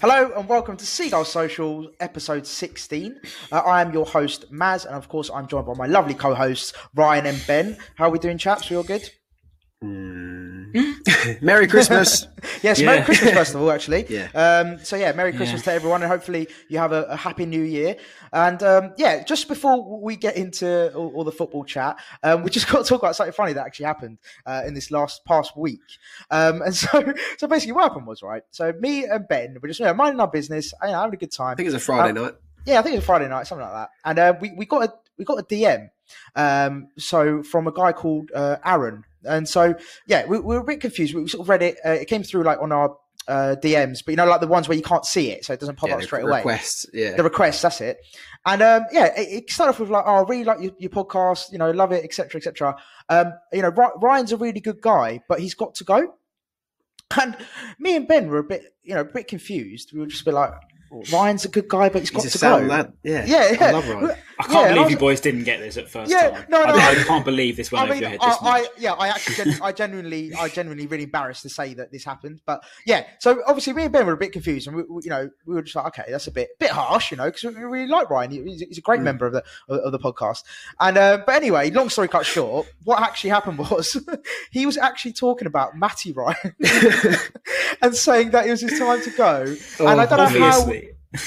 Hello and welcome to Seagulls Social, episode 16. Uh, I am your host, Maz, and of course, I'm joined by my lovely co hosts, Ryan and Ben. How are we doing, chaps? We all good? Merry Christmas. Yes, Merry Christmas, first of all, actually. Yeah. Um, so, yeah, Merry Christmas to everyone, and hopefully, you have a, a happy new year. And um, yeah, just before we get into all, all the football chat, um, we just got to talk about something funny that actually happened uh, in this last past week. Um, and so, so basically, what happened was right. So, me and Ben were just you know, minding our business, you know, having a good time. I think it was a Friday Um, night. Yeah, I think it was Friday night, something like that. And uh, we we got a we got a DM. Um, so from a guy called uh, Aaron, and so yeah, we, we were a bit confused. We sort of read it. Uh, it came through like on our uh, DMs, but you know, like the ones where you can't see it, so it doesn't pop Yeah, up straight away. requests. Yeah. The request, that's it. And um, yeah, it, it started off with like, oh, I really like your, your podcast, you know, love it, etc., etc. Um, you know, Ryan's a really good guy, but he's got to go. And me and Ben were a bit, you know, a bit confused. We were just a bit like, Ryan's a good guy, but he's got He's to go. lad. Yeah. Yeah, yeah. I love Ryan. I can't Yeah, and I believe was- you boys didn't get this at first Yeah, time. no, no, I, I can't believe this went I over your head I, much. I, yeah, I actually, gen- I genuinely, I genuinely really embarrassed to say that this happened. But yeah, so obviously me and Ben were a bit confused, and we, we- you know, we were just like, okay, that's a bit, bit harsh, you know, because we really like Ryan. He's, he's a Mm. great member of the of, of the podcast. And uh, but anyway, long story cut short, what actually happened was he was actually talking about Matty Ryan and saying that it was his time to go. and I don't know how.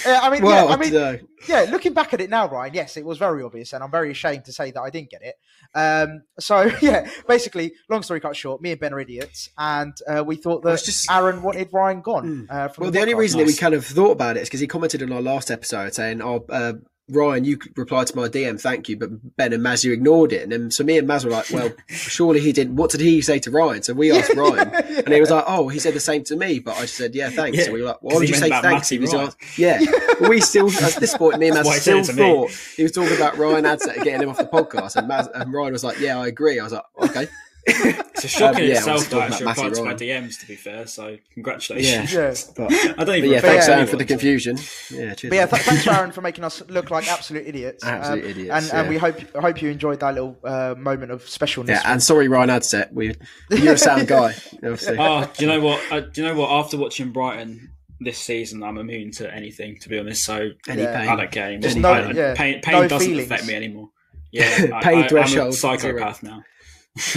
Yeah, I mean, Well, yeah, I mean, dunno. yeah, looking back at it now, Ryan, yes, it was very obvious, and I'm very ashamed to say that I didn't get it. Um, so yeah, basically, long story cut short, me and Ben are idiots, and uh, we thought that just- Aaron wanted Ryan gone. Uh, from Well, the only podcast. reason that we kind of thought about it is because he commented on our last episode saying, "Oh, uh, Ryan, you replied to my DM, thank you, but Ben and Maz, you ignored it." And then so me and Maz were like, "Well, surely he didn't. What did he say to Ryan?" So we asked Ryan, and he was like, "Oh, he said the same to me," but I just said, "Yeah, thanks." Yeah, so we were like, "Why would you say thanks?" He was like, "Yeah." Well, we still at this point, me and Maz still to me. thought he was talking about Ryan Adset getting him off the podcast, and Maz and Ryan was like, "Yeah, I agree." I was like, "Okay." It's a shock Um, in yeah, itself that I actually about replied to my Matty DMs, to be fair, so congratulations. Yeah. yeah. But, I don't but even yeah, thanks to Aaron for the confusion. Yeah, cheers. But yeah, th- thanks, Aaron, for making us look like absolute idiots. Um, Absolute idiots, And, and we hope I hope you enjoyed that little uh, moment of specialness. Yeah, and sorry, Ryan Adset. We, you're a sound guy, obviously. Oh, do you know what? Uh, do you know what? After watching Brighton this season, I'm immune to anything, to be honest. So Any Yeah. pain. I don't care. Just no- I- yeah, pain pain no doesn't feelings. affect me anymore. Yeah, I, Pain I, I'm threshold, a psychopath now.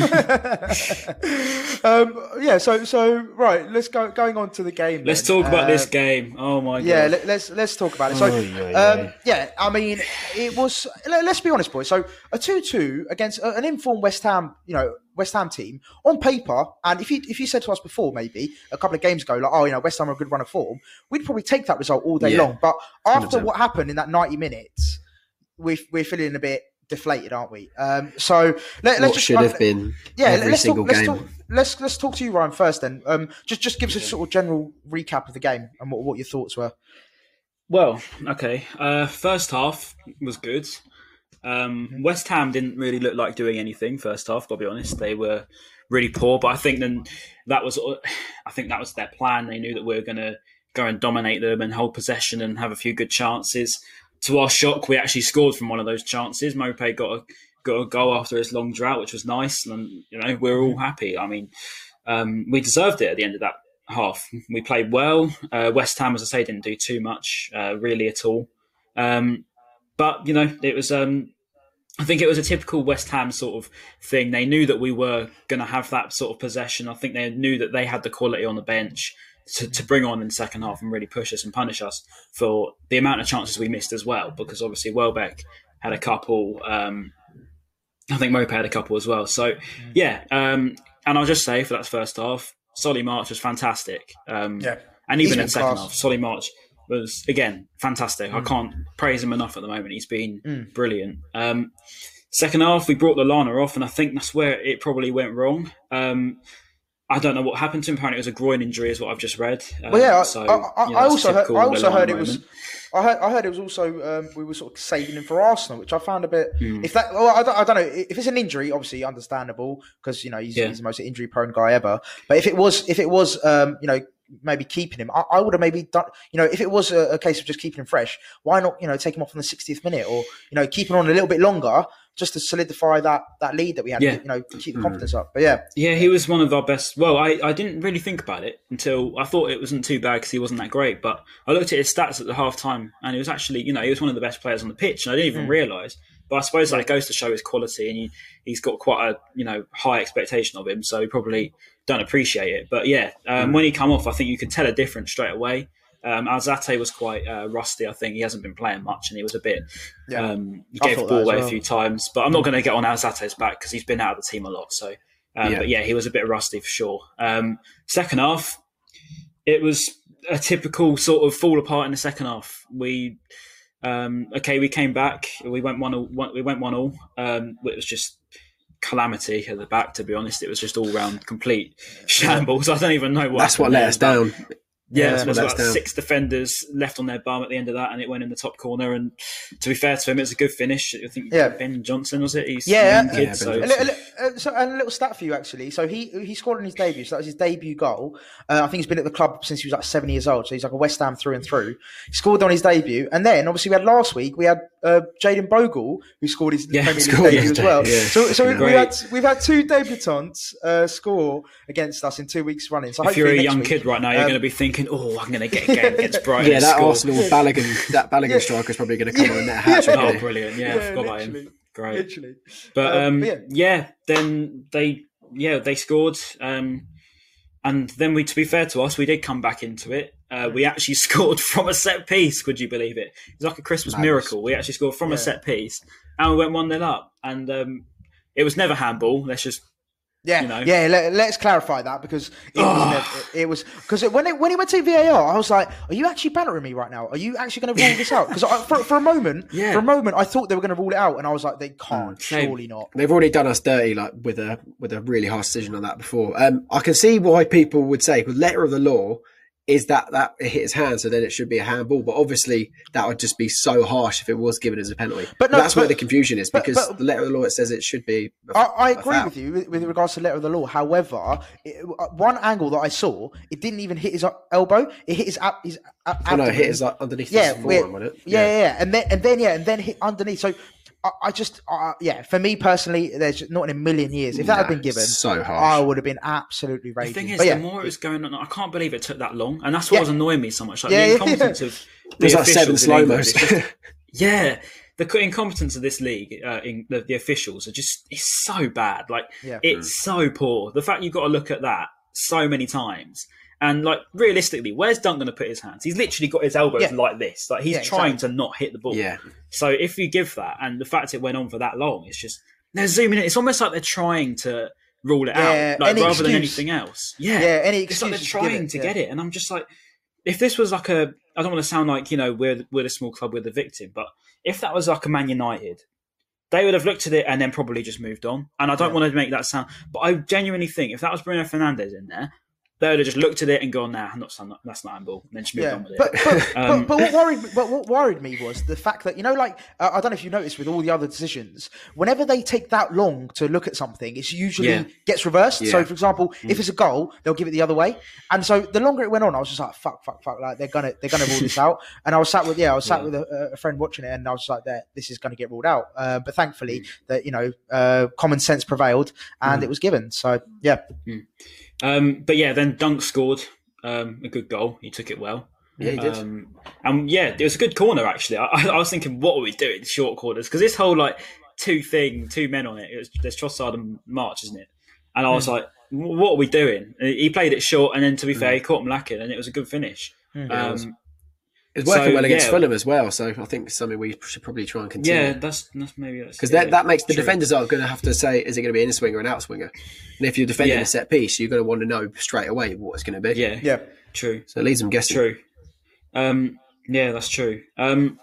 um, yeah, so so right, let's go going on to the game. Let's then. talk about Uh, this game. Oh my god. Yeah, let, let's let's talk about it. So, um, yeah, I mean, it was. Let, us be honest, boys. So, a two-two against a- an informed West Ham, you know, West Ham team on paper, and if you if you said to us before, maybe a couple of games ago, like, oh, you know, West Ham are a good run of form, we'd probably take that result all day Yeah. long. But after 100%. what happened in that ninety minutes, we we're feeling a bit deflated, aren't we? Um, so let, let's what just should run- have been yeah, every let's single talk, let's. Talk, let's let's talk to you, Ryan, first. Then, um, just just give us a sort of general recap of the game and what, what your thoughts were. Well, okay. Uh, first half was good. Um, West Ham didn't really look like doing anything first half. Got to be honest, they were really poor. But I think then that was, I think that was their plan. They knew that we were going to go and dominate them and hold possession and have a few good chances. To our shock, we actually scored from one of those chances. Maupay got a got a goal after his long drought, which was nice, and you know we are all happy. I mean, um, we deserved it at the end of that half. We played well. Uh, West Ham, as I say, didn't do too much uh, really at all. Um, but you know, it was. Um, I think it was a typical West Ham sort of thing. They knew that we were going to have that sort of possession. I think they knew that they had the quality on the bench to, to bring on in the second half and really push us and punish us for the amount of chances we missed as well. Because obviously Welbeck had a couple. Um, I think Maupay had a couple as well. So yeah, um, and I'll just say for that first half, Solly March was fantastic. Um, Yeah. and even He's in been second class. half, Solly March was again fantastic. I can't praise him enough at the moment. He's been brilliant. Um, second half, we brought Lallana off, and I think that's where it probably went wrong. Um, I don't know what happened to him. Apparently, it was a groin injury, is what I've just read. Um, Well, yeah, I, so, I, I, you know, I also heard, I also heard it was. I heard, I heard it was also um, we were sort of saving him for Arsenal, which I found a bit. Hmm. If that, well, I don't, I don't know if it's an injury, obviously understandable because you know he's, Yeah. he's the most injury prone guy ever. But if it was, if it was, um, you know, maybe keeping him, I, I would have maybe done. You know, if it was a, a case of just keeping him fresh, why not? You know, take him off in the 60th minute, or you know, keep him on a little bit longer just to solidify that that lead that we had. Yeah. You know, keep the hmm. confidence up. But yeah, Yeah, he was one of our best. Well, I, I didn't really think about it until I thought it wasn't too bad because he wasn't that great. But I looked at his stats at the half time and he was actually, you know, he was one of the best players on the pitch. And I didn't even hmm. realise. But I suppose that goes to show his quality and he, he's got quite a, you know, high expectation of him. So he probably don't appreciate it. But yeah, um, hmm. when he come off, I think you could tell a difference straight away. Um, Alzate was quite uh, rusty. I think he hasn't been playing much, and he was a bit. Yeah. Um, he gave the ball away well. a few times, but I'm not going to get on Alzate's back because he's been out of the team a lot. So, um, Yeah. but yeah, he was a bit rusty for sure. Um, second half, it was a typical sort of fall apart in the second half. We um, okay, we came back. We went one. all- one we went one all. Um, it was just calamity at the back. To be honest, it was just all round complete shambles. I don't even know what. That's what let us down. Yeah, that's there was about down. six defenders left on their bum at the end of that, and it went in the top corner. And to be fair to him, it was a good finish. I think Yeah. Ben Johnson was it? He's Yeah, kid, yeah, so A li- a uh, so, and a little stat for you actually. So he he scored in his debut. So that was his debut goal. Uh, I think he's been at the club since he was like seven years old. So he's like a West Ham through and through. He scored on his debut, and then obviously we had last week we had uh, Jayden Bogle who scored his Yeah, Premier League scored debut as well. yeah. So so we, we Great. had we've had two debutants uh, score against us in two weeks running. So if you're a young week- kid right now, you're um, going to be thinking, "Oh, I'm going to get a game against Brighton." Yeah, that score." Arsenal Balogun, that Balogun striker is probably going to come on and net a hat trick. Oh, brilliant! Yeah, I Yeah, forgot about him. Great. literally. But Um, um, but yeah. yeah. then they yeah they scored, um, and then we to be fair to us, we did come back into it. Uh, we actually scored from a set piece. Could you believe it? It's like a Christmas Madness. miracle. We actually scored from a set piece, and we went one 0 up. And um, it was never handball. Let's just Yeah, you know. yeah. Let, us clarify that because it was never, it was because when it, when he went to VAR, I was like, "Are you actually bantering me right now? Are you actually going to rule this out?" Because for, for a moment, Yeah. for a moment, I thought they were going to rule it out, and I was like, "They can't, same. surely not." They've already done us dirty, like with a with a really harsh decision on that before. Um, I can see why people would say, with letter of the law, is that that it hit his hand, so then it should be a handball. But obviously, that would just be so harsh if it was given as a penalty. But no, that's where the confusion is because but- the letter of the law it says it should be. a- I, agree foul. with you with, with regards to letter of the law. However, it, uh, one angle that I saw, it didn't even hit his uh, elbow; it hit his ab- his ab- Oh no, it hit his like, underneath yeah, his forearm? Yeah, yeah, yeah, and then and then yeah, and then hit underneath. So I, I just uh, yeah, for me personally, there's not in a million years. If that had been given, so harsh. I would have been absolutely The raging. thing is, But yeah, the more it was going on, I can't believe it took that long, and that's what Yeah. was annoying me so much. Like Yeah, the yeah, incompetence yeah. of the There's like seven officials in slow-mos. yeah, the incompetence of this league, uh, in the, the officials are just it's so bad. Like Yeah. it's so poor. The fact you've got to look at that so many times. And like realistically, where's Dunk going to put his hands? He's literally got his elbows Yeah. like this. Like he's Yeah, trying exactly. to not hit the ball. Yeah. So if you give that, and the fact it went on for that long, it's just they're zooming in. It's almost like they're trying to rule it Yeah, out, like any rather than anything else. Yeah, Yeah, any excuse. it's like they're excuse to give trying it, to yeah. get it, and I'm just like, if this was like a, I don't want to sound like you know we're we're the small club, we're the victim, but if that was like a Man United, they would have looked at it and then probably just moved on. And I don't want to make that sound, but I genuinely think if that was Bruno Fernandes in there, they would have just looked at it and gone, "Nah, I'm not, I'm not that's not handball," and then just moved Yeah, on with it. but but, Um, but but what worried me, but what worried me was the fact that you know, like uh, I don't know if you noticed with all the other decisions, whenever they take that long to look at something, it's usually Yeah. gets reversed. So, for example, if it's a goal, they'll give it the other way, and so the longer it went on, I was just like, fuck, fuck, fuck, like they're gonna they're gonna rule this out. And I was sat with yeah, I was sat Yeah. with a, a friend watching it, and I was like, that this is gonna get ruled out. Uh, but thankfully, that you know, uh, common sense prevailed, and it was given. So yeah, Um, but yeah, then Dunk scored um, a good goal. He took it well. Yeah, he did. Um, and yeah, it was a good corner actually. I, I was thinking, what are we doing short corners? Because this whole like two thing, two men on it. it was, there's Trossard and March, isn't it? And I was like, what are we doing? And He played it short, and then to be fair, he caught him lacking, and it was a good finish. it Um. It's working so, well against yeah. Fulham as well, so I think it's something we should probably try and continue. yeah, that's that's maybe that's Because yeah, that, that makes the true. defenders are going to have to say, is it going to be an in swinger or an out swinger? And if you're defending Yeah. a set piece, you're going to want to know straight away what it's going to be. Yeah, yeah. true. So it leaves them guessing. True. Um, yeah, that's true. Um,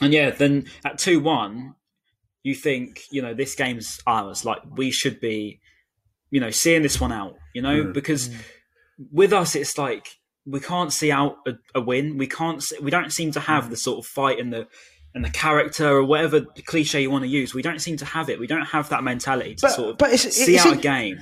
and yeah, then at two one, you think you know this game's ours. Like we should be, you know, seeing this one out. You know, because with us, it's like we can't see out a, a win. We can't. See, we don't seem to have the sort of fight and the and the character or whatever cliche you want to use. We don't seem to have it. We don't have that mentality to But- sort of but it's- see it's out in- a game.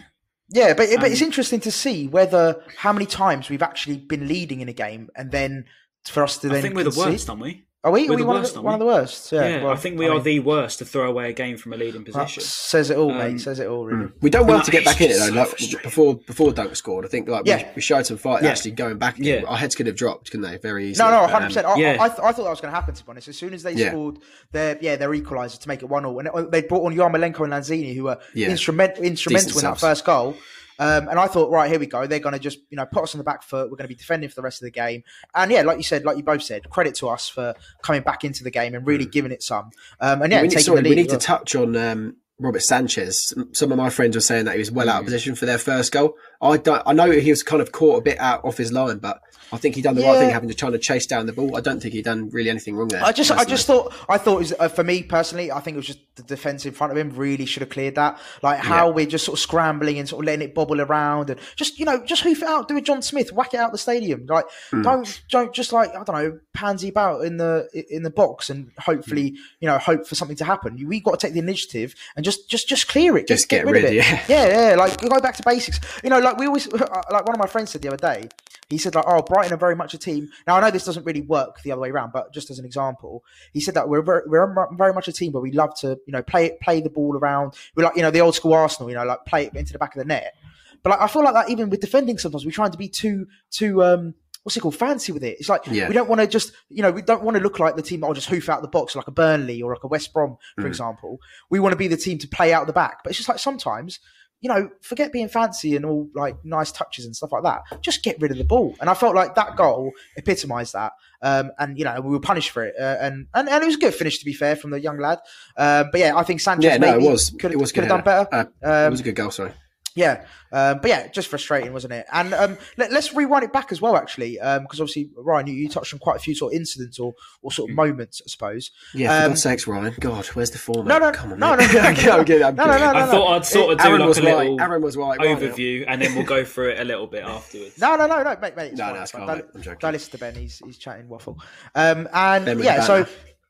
Yeah, but but Um, it's interesting to see whether how many times we've actually been leading in a game and then for us to then I think we're the worst, aren't we? Are we? Are we're we the one, worst, of the, one we? of the worst? Yeah, Yeah, well, I think we I are mean, the worst to throw away a game from a leading that position. says it all, Um, mate. Says it all, really. We done well But to get back in it though. so Like before, before Dunk scored, I think like Yeah. we, we showed some fight. Yeah. Actually, going back, again. Yeah. our heads could have dropped, couldn't they? Very easily. No, no, But, um, hundred percent. I, yeah. I, I, th- I thought that was going to happen. To be honest, as soon as they Yeah. scored their yeah their equaliser to make it one 0 and they brought on Yarmolenko and Lanzini, who were Yeah. instrument, instrumental Decent in that subs. first goal. Um, and I thought, right, here we go. They're going to just, you know, put us on the back foot. We're going to be defending for the rest of the game. And yeah, like you said, like you both said, credit to us for coming back into the game and really giving it some. Um, and yeah, we need, taking sorry, the we need to touch on um, Robert Sanchez. Some of my friends were saying that he was well Mm. out of position for their first goal. I don't. I know he was kind of caught a bit out off his line, but I think he done the right thing, having to try to chase down the ball. I don't think he done really anything wrong there. I just, I just thought, I thought, it was, uh, for me personally, I think it was just the defense in front of him really should have cleared that. Like how Yeah. we're just sort of scrambling and sort of letting it bobble around and just, you know, just hoof it out, do a John Smith, whack it out the stadium. Like, Hmm. don't, don't just like, I don't know, pansy about in the, in the box and hopefully, Hmm. you know, hope for something to happen. We got to take the initiative and just, just, just clear it. Just get rid, rid, of it. yeah. yeah, yeah. Like go back to basics. You know, like we always, like one of my friends said the other day, he said like, oh, Brighton are very much a team. Now I know this doesn't really work the other way around, but just as an example, he said that we're very, we're very much a team where we love to, you know, play play the ball around. We're like, you know, the old school Arsenal, you know, like play it into the back of the net. But like, I feel like that even with defending, sometimes we're trying to be too too um what's it called fancy with it. It's like Yeah. we don't want to just you know we don't want to look like the team that will just hoof out the box like a Burnley or like a West Brom, for example. We want to be the team to play out the back. But it's just like sometimes you know, forget being fancy and all like nice touches and stuff like that. Just get rid of the ball. And I felt like that goal epitomised that. Um, and you know, we were punished for it. Uh, and, and and it was a good finish to be fair from the young lad. Um, but yeah, I think Sanchez yeah, no, it maybe was. could it was could have done better. Uh, it Um, was a good goal. Sorry. Yeah, um, but yeah, just frustrating, wasn't it? And um, let, us rewind it back as well, actually, because obviously, Ryan, you, you touched on quite a few sort of incidents or, or sort of moments, I suppose. Yeah, for Um, God's sakes, Ryan. God, where's the form? No, no, come on, no, no, no, I'm kidding, kidding, I'm no, no, no, I thought I'd sort of do Aaron like was a right. Aaron was right. Right, overview, and then we'll go through it a little bit afterwards. No, no, no, no, mate, mate. It's No, fine, no, it's it's fine. Don't. I'm joking. don't listen to Ben. He's he's chatting waffle. Um, and Ben yeah, so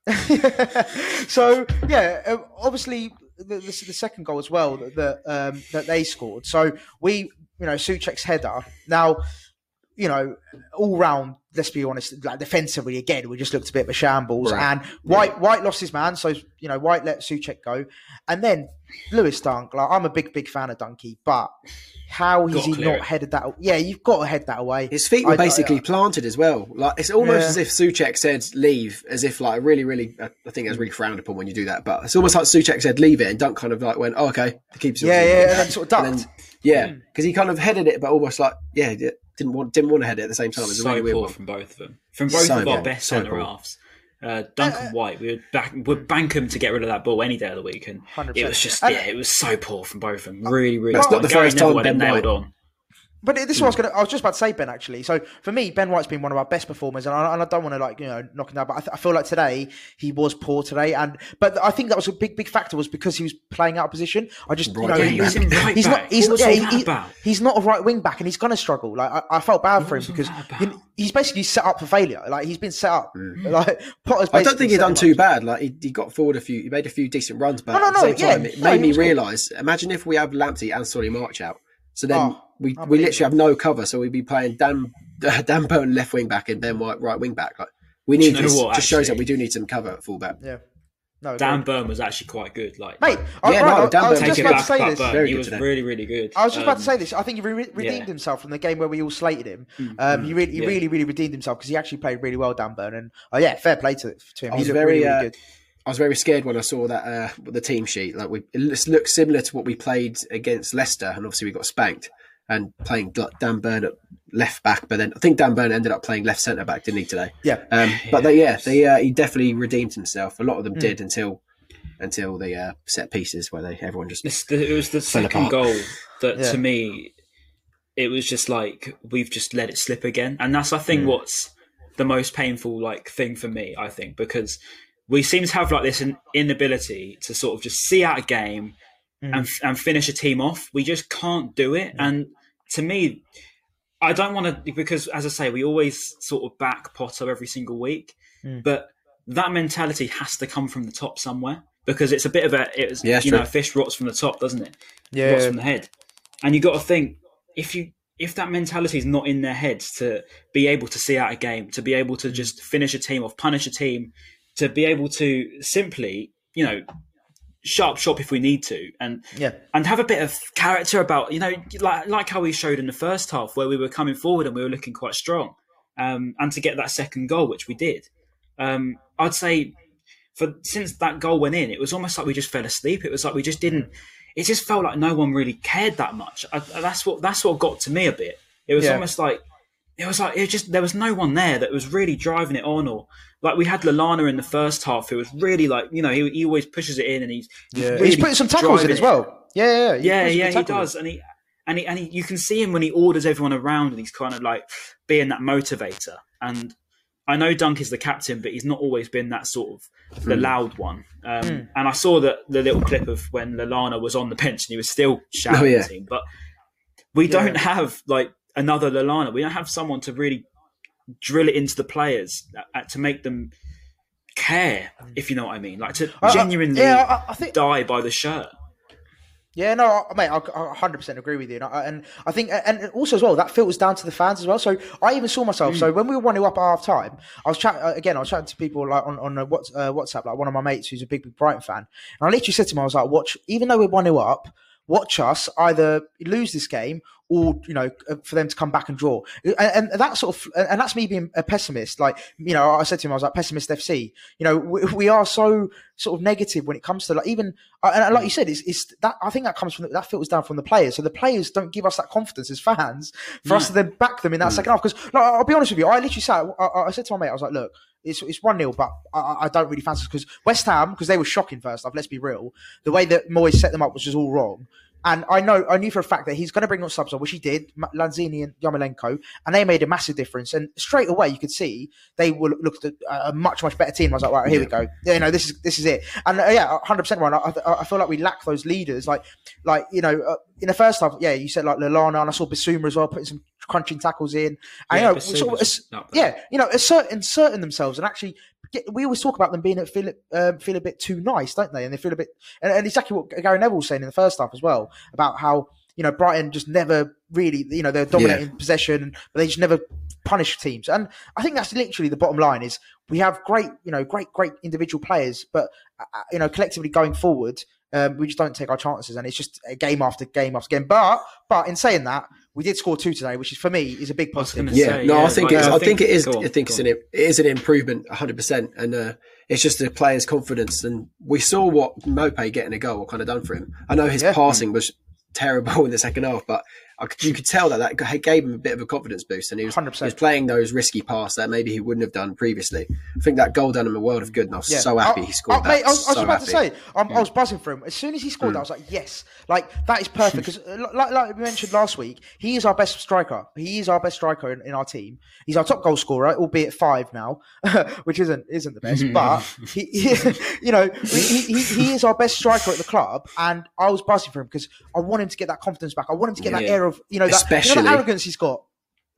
so yeah, uh, obviously the, is the second goal as well that that, um, that they scored. So we, you know, Soucek's header. Now, you know, all round. Let's be honest. Like defensively, again, we just looked a bit of a shambles. Right. And White White lost his man, so you know White let Soucek go, and then Lewis Dunk. Like I'm a big big fan of Dunky, but how has he not it. headed that? Yeah, you've got to head that away. His feet were I- I- basically uh, planted as well. Like it's almost Yeah. as if Soucek said leave, as if like really, really. I I think that's really frowned upon when you do that. But it's almost like Soucek said leave it, and Dunk kind of like went, "Oh, okay." The keeper's Yeah, obviously- yeah, and then sort of ducked. then- yeah, because he kind of headed it, but almost like yeah, didn't want didn't want to head it at the same time. It was a so really weird poor one. from both of them. From both So of our best so centre poor. halves. Uh, Duncan White, we would back, would bank him to get rid of that ball any day of the week, and 100%. it was just And- yeah, it was so poor from both of them. Really, really. That's poor. not the Gary first time Ben nailed White- on. But this is what I was hmm. going to. I was just about to say Ben actually. So for me, Ben White's been one of our best performers, and I, and I don't want to like you know knock him down, but I, th- I feel like today he was poor today, and but I think that was a big big factor was because he was playing out of position. I just you know Right he- he's. Right he's not he's yeah, he- he- he's not a right wing back, and he's going to struggle. Like I, I felt bad for him because that you know, he's basically set up for failure. Like he's been set up. Hmm. Like Potter's. I don't think he's done too bad. Like he, he got forward a few, he made a few decent runs, but No, no, at the same yeah, time, it no, made me realise. Imagine if we have Lamptey and Solly March out. So then Oh, we we unbelievable. literally have no cover. So we'd be playing Dan Dan Burton left wing back and Ben White right wing back. Like we need you know this. what, just shows actually? that we do need some cover at fullback. Yeah. No, Dan agreed. Burn was actually quite good. Like, mate. I, Yeah, right, no, Dan I was Burn- just about to say back this. Burn. He was today. really, really good. I was just about to Um, say this. I think he re- redeemed yeah. Himself from the game where we all slated him. Um, he really, he yeah. really, really redeemed himself because he actually played really well, Dan Burn. And oh yeah, fair play to, to him. He's He very, really, really uh, good. I was very scared when I saw that uh, the team sheet. Like we, it looks- looks similar to what we played against Leicester, and obviously we got spanked. And playing Dan Burn at left back, but then I think Dan Burn ended up playing left centre back, didn't he today? Yeah. Um, but they, yeah, they, uh, he definitely redeemed himself. A lot of them did until until the uh, set pieces where they everyone just It's the, it was the second apart. goal that Yeah. to me it was just like we've just let it slip again and that's i think what's the most painful like thing for me i think because we seem to have like this inability to sort of just see out a game mm. and, and finish a team off. We just can't do it. And to me i don't want to because as i say we always sort of back potter every single week. Mm. But that mentality has to come from the top somewhere because it's a bit of a it's Yeah, it's you know a fish rots from the top doesn't it? Yeah. rots from the head. And you got to think if you if that mentality is not in their heads to be able to see out a game to be able to mm. just finish a team off punish a team to be able to simply you know sharp shop if we need to and Yeah. and have a bit of character about you know like like how we showed in the first half where we were coming forward and we were looking quite strong um, and to get that second goal which we did um, I'd say for since that goal went in, it was almost like we just fell asleep. It was like we just didn't. It just felt like no one really cared that much. I, that's what that's what got to me a bit. It was Yeah. almost like it was like it just there was no one there that was really driving it on, or like we had Lallana in the first half. Who was really like you know he, he always pushes it in and he's he's, Yeah. really he's putting some tackles in driving as well. Yeah, yeah, He's Yeah, yeah, he does, and he and he and he, you can see him when he orders everyone around, and he's kind of like being that motivator. And I know Dunk is the captain, but he's not always been that sort of the loud one. Um, Hmm. And I saw that the little clip of when Lallana was on the bench and he was still shouting Oh, yeah. at him. But we don't have like another Lallana. We don't have someone to really drill it into the players uh, to make them care, if you know what I mean. Like to I- I- genuinely yeah, I, I think die by the shirt. Yeah, no, mate, I, I 100% agree with you. And I, and I think, and also as well, that filters down to the fans as well. So I even saw myself. Mm. So when we were 1 0 up at half time, I was chatting, uh, again, I was chatting to people like on, on uh, uh, WhatsApp, like one of my mates who's a big, big Brighton fan. And I literally said to him, I was like, watch, even though we're 1 0 up, watch us either lose this game or you know uh, for them to come back and draw. And, and that sort of and that's me being a pessimist. Like you know i said to him i was like pessimist fc you know we, we are so sort of negative when it comes to like even uh, and like you said it's, it's that i think that comes from that filters down from the players. So the players don't give us that confidence as fans for us to then back them in that second half. Because like, i'll be honest with you i literally said I, I said to my mate i was like look it's it's one 0 but I, I- I don't really fancy because West Ham because they were shocking first off. Let's be real, the way that Moyes set them up was just all wrong. And I know I knew for a fact that he's going to bring on subs on, which he did, Lanzini and Yarmolenko, and they made a massive difference. And straight away you could see they were looked at a much much better team. I was like, right, here we go. You know, this is this is it. And uh, yeah, hundred percent right. I, I, feel like we lack those leaders. Like like you know, uh, in the first half, yeah, you said like Lallana, and I saw Bissouma as well putting some crunching tackles in. And Yeah, you know, sort of, as- up there. yeah, you know, assert, inserting themselves and actually. Get, we always talk about them being feel um, feel a bit too nice, don't they? And they feel a bit, and, and exactly what Gary Neville was saying in the first half as well about how you know Brighton just never really, you know, they're dominating possession, but they just never punish teams. And I think that's literally the bottom line: is we have great, you know, great, great individual players, but uh, you know, collectively going forward, um, we just don't take our chances, and it's just game after game after game. But but in saying that, we did score two today, which is for me is a big positive. Yeah, say, no, yeah, I think it's, I I think it is. on, I think it's an it is an improvement, 100, percent and uh, it's just the players' confidence. And we saw what Maupay getting a goal kind of done for him. I know his Yeah. passing was terrible in the second half, but I could, you could tell that that gave him a bit of a confidence boost, and he was, he 100%. was playing those risky passes that maybe he wouldn't have done previously. I think that goal done him a world of good, and I was Yeah. so happy I- he scored I, that. mate, I was, I was about happy. to say, I'm, I was buzzing for him. As soon as he scored, that, I was like, yes, like that is perfect. Because, uh, like, like we mentioned last week, he is our best striker. He is our best striker in, in our team. He's our top goal scorer, albeit five now, which isn't isn't the best. but he, he you know, he, he, he is our best striker at the club, and I was buzzing for him because I want him to get that confidence back. I want him to get that air of, you know, that, you know, Especially- that arrogance he's got.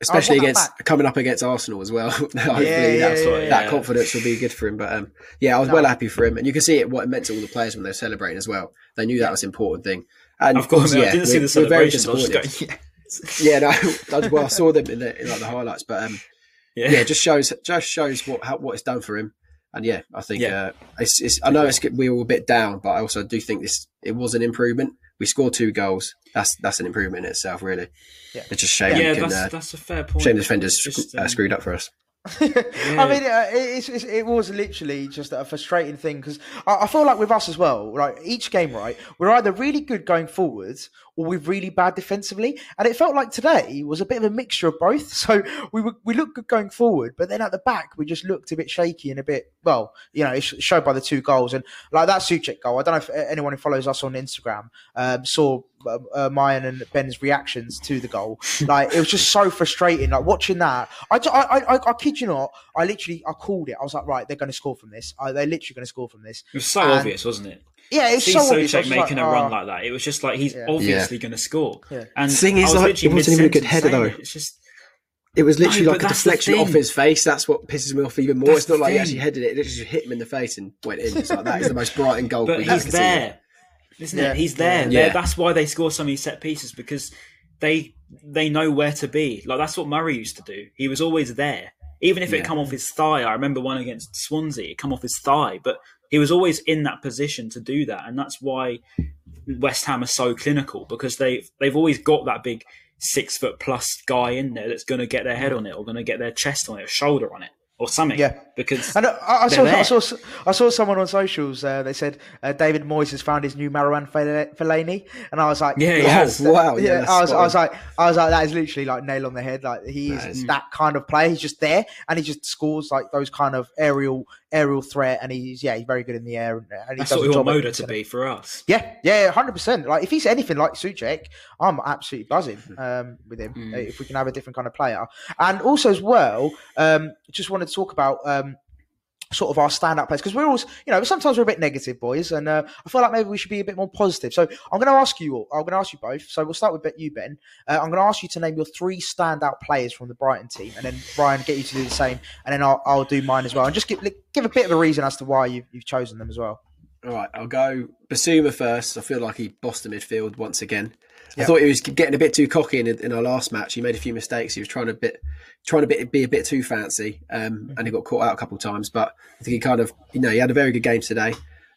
especially I want that against coming up against Arsenal as well. Hopefully, yeah, that's, yeah, that yeah. confidence will be good for him. But um, yeah, I was No. well happy for him, and you can see it what it meant to all the players when they were celebrating as well. They knew that was an important thing. And Of course, yeah, I didn't see we're- the we're very celebrations. I was just disappointed. going, yeah. yeah, no, I, well, I saw them in, the, in like the highlights, but um, Yeah. yeah, it just shows just shows what how, what it's done for him. And yeah, I think Yeah. uh, it's, it's. I know it's we were a bit down, but I also do think this it was an improvement. We scored two goals. That's that's an improvement in itself, really. Yeah. It's just a shame. Yeah, can, that's, uh, that's a fair point. shame the defenders Just, sc- uh, um, screwed up for us. I mean, uh, it's, it's, it was literally just a frustrating thing because I, I feel like with us as well, like each game, right, we're either really good going forwards or we're really bad defensively, and it felt like today was a bit of a mixture of both. So we were, we looked good going forward, but then at the back we just looked a bit shaky and a bit well, you know, it's showed by the two goals and like that Soucek goal. I don't know if uh, anyone who follows us on Instagram um, saw uh, uh, Mayan and Ben's reactions to the goal. Like it was just so frustrating. Like watching that, I, I, I, I, I kid you not, I literally I called it. I was like, right, they're going to score from this. Uh, they're literally going to score from this. It was so And- obvious, wasn't it? Yeah, it's See so obvious. I making like, a run oh. like that. It was just like he's Yeah. obviously going to score. Yeah. And The thing is, like, literally it wasn't even a good header, though. it. It's just It was literally No, like a that's deflection off his face. That's what pisses me off even more. That's it's not the like he actually headed it; it literally just hit him in the face and went in. It's like that is the most Brighton goal. but we've he's ever seen. there, isn't Yeah. it? He's there. Yeah. That's why they score so many set pieces because they they know where to be. Like that's what Murray used to do. He was always there, even if it Yeah. come off his thigh. I remember one against Swansea, it come off his thigh, but he was always in that position to do that, and that's why West Ham are so clinical because they they've always got that big six foot plus guy in there that's going to get their head on it or going to get their chest on it or shoulder on it or something. Yeah. because And I, I, They're saw, I saw I saw someone on socials. Uh, they said uh, David Moyes has found his new Marouane Fela- Fellaini, and I was like, Yeah, he "Oh, has. Wow, yeah, that's I was, I was like, I was like, that is literally like nail on the head. Like he is That is. that kind of player. He's just there, and he just scores like those kind of aerial aerial threat, and he's yeah, he's very good in the air, and, that's what we want Moder to be for us. Yeah, yeah, hundred percent. Like if he's anything like Soucek, I'm absolutely buzzing um, with him. Mm. If we can have a different kind of player, and also as well, um, just wanted to talk about um, sort of our stand-up players because we're always, you know, sometimes we're a bit negative, boys, and uh, I feel like maybe we should be a bit more positive. So I'm going to ask you all. I'm going to ask you both. So we'll start with you, Ben. Uh, I'm going to ask you to name your three standout players from the Brighton team, and then Brian get you to do the same, and then I'll, I'll do mine as well, and just give give a bit of a reason as to why you've, you've chosen them as well. All right, I'll go Bissouma first. I feel like he bossed the midfield once again. I thought he was getting a bit too cocky in, in our last match. He made a few mistakes. He was trying to bit, trying to bit, be a bit too fancy, um, and he got caught out a couple of times. But I think he kind of, you know, he had a very good game today,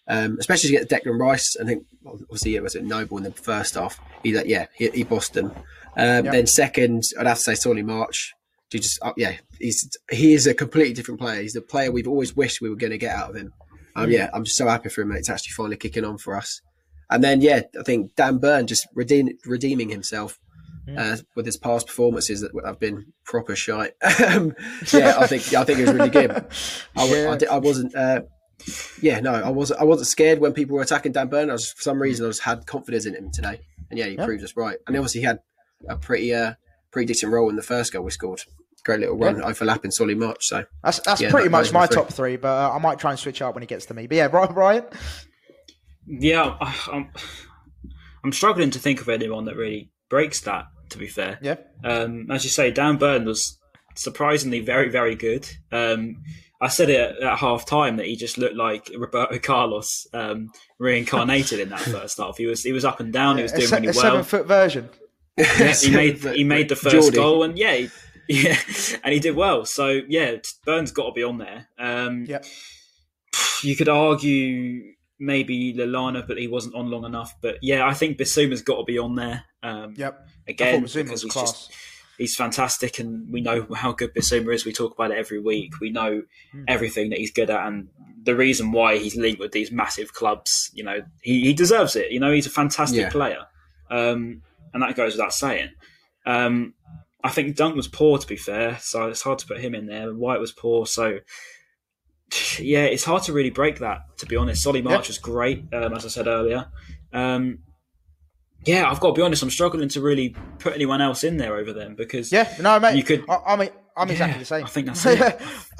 um, especially to get Declan Rice. I think obviously it was at Noble in the first half. He, like, yeah, he, he bossed them. Um. Then second, I'd have to say Solly March. He just, uh, yeah, he's he is a completely different player. He's the player we've always wished we were going to get out of him. Um, yeah, I'm just so happy for him. It's actually finally kicking on for us. And then, yeah, I think Dan Burn just redeem, redeeming himself uh, with his past performances that have been proper shite. Um, yeah, I think I think it was really good. I, Yeah. I, I wasn't. Uh, yeah, no, I wasn't. I wasn't scared when people were attacking Dan Burn. I was, for some reason, I just had confidence in him today, and yeah, he Yeah. proved us right. And obviously, he had a pretty, uh, pretty decent role in the first goal we scored. Great little run overlapping Solly March. So That's that's Yeah, pretty that- much my three. top three, but uh, I might try and switch out when he gets to me. But yeah, Brian. Yeah, I, I'm, I'm struggling to think of anyone that really breaks that. To be fair, Yeah, um, as you say, Dan Burn was surprisingly very, very good. Um, I said it at, at half time that he just looked like Roberto Carlos um, reincarnated in that first half. He was he was up and down. he was doing se- really a well. seven foot version. Yeah, he made he made the first Geordie. goal, and yeah, he, yeah, and he did well. So yeah, Burns got to be on there. Um, Yep. You could argue maybe Lallana, but he wasn't on long enough. But yeah, I think Bissouma's got to be on there. Um, Yep. Again, I thought Bissouma because he's class. just he's fantastic, and we know how good Bissouma is. We talk about it every week. We know Hmm. everything that he's good at, and the reason why he's linked with these massive clubs. You know, he, he deserves it. You know, he's a fantastic Yeah. player. Um, and that goes without saying. Um, I think Dunk was poor, to be fair, so it's hard to put him in there. White was poor, so yeah, it's hard to really break that. To be honest, Solly March Yeah. was great, um, as I said earlier. Um, yeah, I've got to be honest. I'm struggling to really put anyone else in there over them because Yeah, no, mate. You could- I, I mean, I'm exactly the same. I think that's it.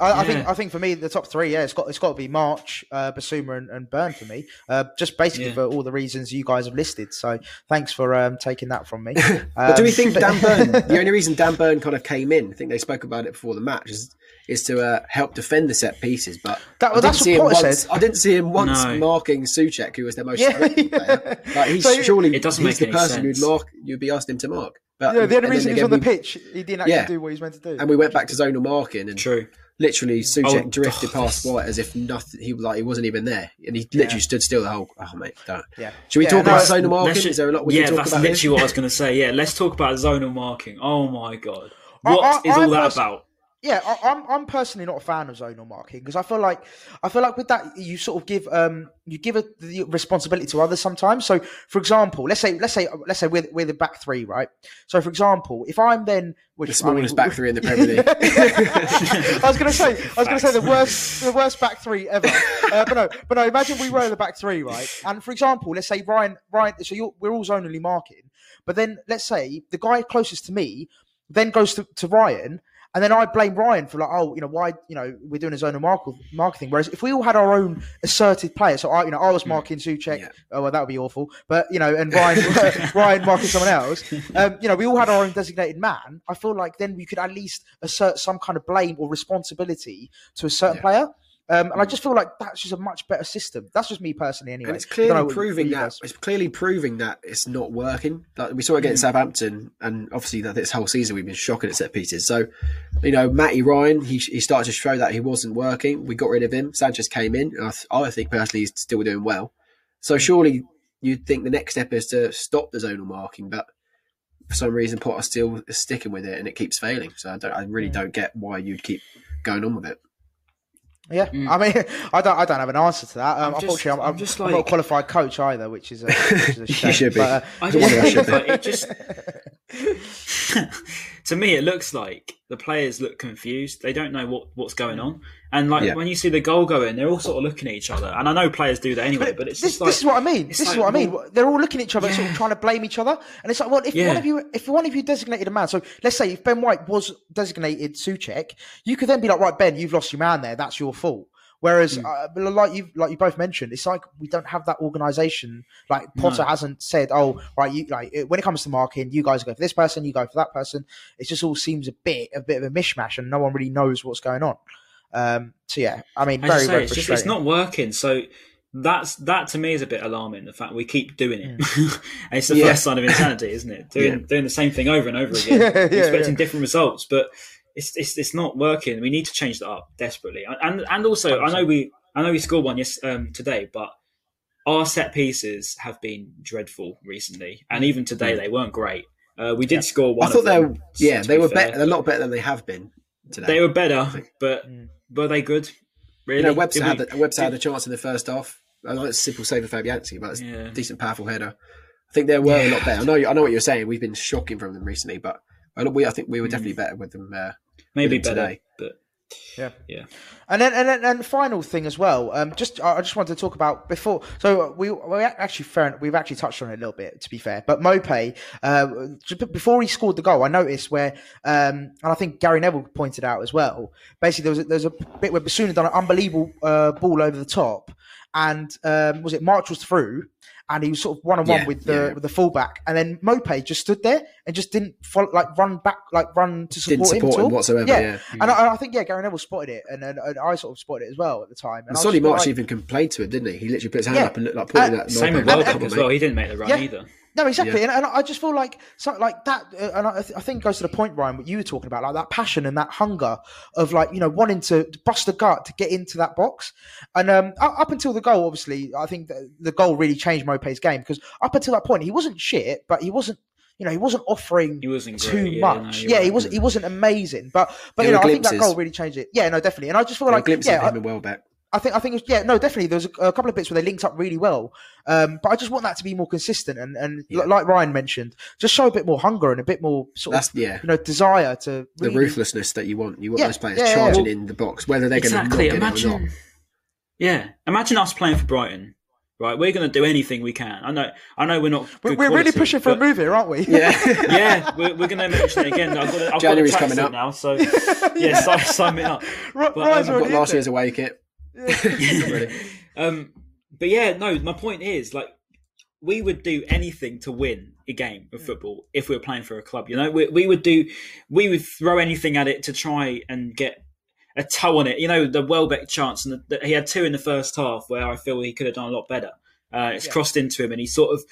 I, I think. I think for me, the top three, yeah, it's got it's got to be March, uh, Bissouma, and, and Burn for me. Uh, just basically Yeah. for all the reasons you guys have listed. So thanks for um, taking that from me. But do we Um, think Dan Burn? the only reason Dan Burn kind of came in, I think they spoke about it before the match, is is to uh, help defend the set pieces. But That- I well, didn't that's see what him once. said. I didn't see him once No. marking Soucek, who was their most Yeah, player. Like he's So- surely It doesn't he's make the any person sense. who'd mark. You'd be asking him to mark. But yeah, the only reason he was again, on the we- pitch, he didn't actually Yeah. do what he was meant to do. and we went back to zonal marking, and true. literally Soucek Oh, drifted oh, past White as if nothing. He was like he wasn't even there, and he literally stood still the whole. Oh mate, don't. Yeah. Should we Yeah, talk about zonal marking? Is there a lot we yeah, can talk that's literally here? what I was going to say. Yeah, let's talk about zonal marking. Oh my god, I- what is I- I all that pers- about? Yeah, I, I'm I'm personally not a fan of zonal marking because I feel like I feel like with that you sort of give um you give a, the responsibility to others sometimes. So, for example, let's say let's say let's say we're, we're the back three, right? So, for example, if I'm then which The I mean, smallest back three in the Premier League. I was going to say, I was going to say the worst, the worst back three ever. Uh, but no, but no. Imagine we were the back three, right? And for example, let's say Ryan, Ryan. So you're, we're all zonally marking, but then let's say the guy closest to me then goes to, to Ryan, and then I blame Ryan for like, oh, you know, why, you know, we're doing a zonal mark- marketing. Whereas if we all had our own asserted player, so I, you know, I was marking Soucek. Yeah. Oh well, that would be awful. But you know, and Ryan, Ryan marking someone else. Um, you know, we all had our own designated man. I feel like then we could at least assert some kind of blame or responsibility to a certain Yeah. player. Um, and I mm. just feel like that's just a much better system. That's just me personally, anyway. And it's I don't know clearly proving that it's clearly proving that it's not working. Like we saw it against mm. Southampton, and obviously that this whole season we've been shocking at set pieces. So, you know, Matty Ryan, he, he started to show that he wasn't working. We got rid of him. Sanchez came in, and I, th- I think personally he's still doing well. So mm. surely you'd think the next step is to stop the zonal marking, but for some reason Potter still is sticking with it, and it keeps failing. So I don't, I really don't get why you'd keep going on with it. Yeah, I mean, I don't, I don't have an answer to that. Um, I'm unfortunately, I'm, I'm I'm, just I'm not a qualified coach either, which is a, which is a shame. should be. But, uh, I just I should like, it just to me it looks like the players look confused. They don't know what, what's going on, and like Yeah. when you see the goal go in, they're all sort of looking at each other. And I know players do that anyway, but it's this, just like this is what I mean. This is what I mean. They're all looking at each other, sort of trying to blame each other, and it's like, well, if Yeah. one of you, if one of you designated a man, so let's say if Ben White was designated Soucek, you could then be like, right, Ben, you've lost your man there. That's your fault. Whereas, Hmm. uh, like you like you both mentioned, it's like we don't have that organisation. Like Potter hasn't said, "Oh, right, you like it- when it comes to marking, you guys go for this person, you go for that person." It just all seems a bit a bit of a mishmash, and no one really knows what's going on. Um, so yeah, I mean, very say, very it's just it's not working. So that's that to me is a bit alarming. The fact we keep doing it, and it's the Yeah. first sign of insanity, isn't it? Doing Yeah. doing the same thing over and over again, Yeah, expecting different results, but it's, it's it's not working. We need to change that up desperately. And and also, I know we I know we scored one yes um, today, but our set pieces have been dreadful recently, and even today they weren't great. Uh, we did score one. I thought of they were, yeah, they be were fair. better, a lot better than they have been today. They were better, but Mm. were they good? Really? You know, Webster had, we- the, Webster had a chance in the first half. I know it's a simple save for Fabianski, but it's Yeah. a decent, powerful header. I think they were a lot better. I know, I know what you're saying. We've been shocking from them recently, but I, we, I think we were definitely better with them. Uh, maybe better, today. but Yeah. yeah. And then, and then, and final thing as well. Um, just I just wanted to talk about before. So we we actually fair, we've actually touched on it a little bit, to be fair. But Maupay, uh, before he scored the goal, I noticed where, um, and I think Gary Neville pointed out as well. Basically, there was a, there was a bit where Bissouma had done an unbelievable uh, ball over the top, and um, was it March was through, and he was sort of one on one with the yeah. with the fullback, and then Maupay just stood there and just didn't follow, like run back, like run to support Didn't him, support at him all. whatsoever, yeah. and I, I think yeah, Gary Neville spotted it, and, and, and I sort of spotted it as well at the time. And And I was Solly just March like- even complained to it, didn't he? He literally put his hand Yeah. up and looked like pointing Uh, at Same with Welbeck as well. He didn't make the run Yeah. either. No, exactly, Yeah. and, and I just feel like something like that, uh, and I, I think it goes to the point, Ryan, what you were talking about, like that passion and that hunger of like you know wanting to bust the gut to get into that box, and um, up until the goal, obviously, I think the, the goal really changed Maupay's game because up until that point, he wasn't shit, but he wasn't. You know, he wasn't offering He wasn't too great, yeah, much. no, you're yeah, he wasn't. He wasn't amazing, but but There you know, I think that goal really changed it. Yeah, no, definitely. And I just feel There like yeah, I- Welbeck. I think I think it's, yeah no definitely there's a, a couple of bits where they linked up really well, um, but I just want that to be more consistent and and Yeah. like Ryan mentioned, just show a bit more hunger and a bit more sort That's of yeah. you know desire to The ruthlessness that you want. You want Yeah, those players yeah, yeah, charging yeah. in the box, whether they're exactly. going to not get it or not. Imagine, yeah. Imagine us playing for Brighton. Right, we're going to do anything we can. I know. I know we're not. We're, good we're really pushing for a move here, aren't we? Yeah. yeah, we're, we're going to mention it again. I've got a, I've January's got a coming up. now, so yeah, sign, sign me up. Ri- But, um, I've got last year's away kit. Um, but yeah, no. My point is, like, we would do anything to win a game Mm. of football if we were playing for a club. You know, we, we would do, we would throw anything at it to try and get a toe on it. You know, the Welbeck chance, and the, the, he had two in the first half where I feel he could have done a lot better. Uh, it's Yeah. crossed into him, and he's sort of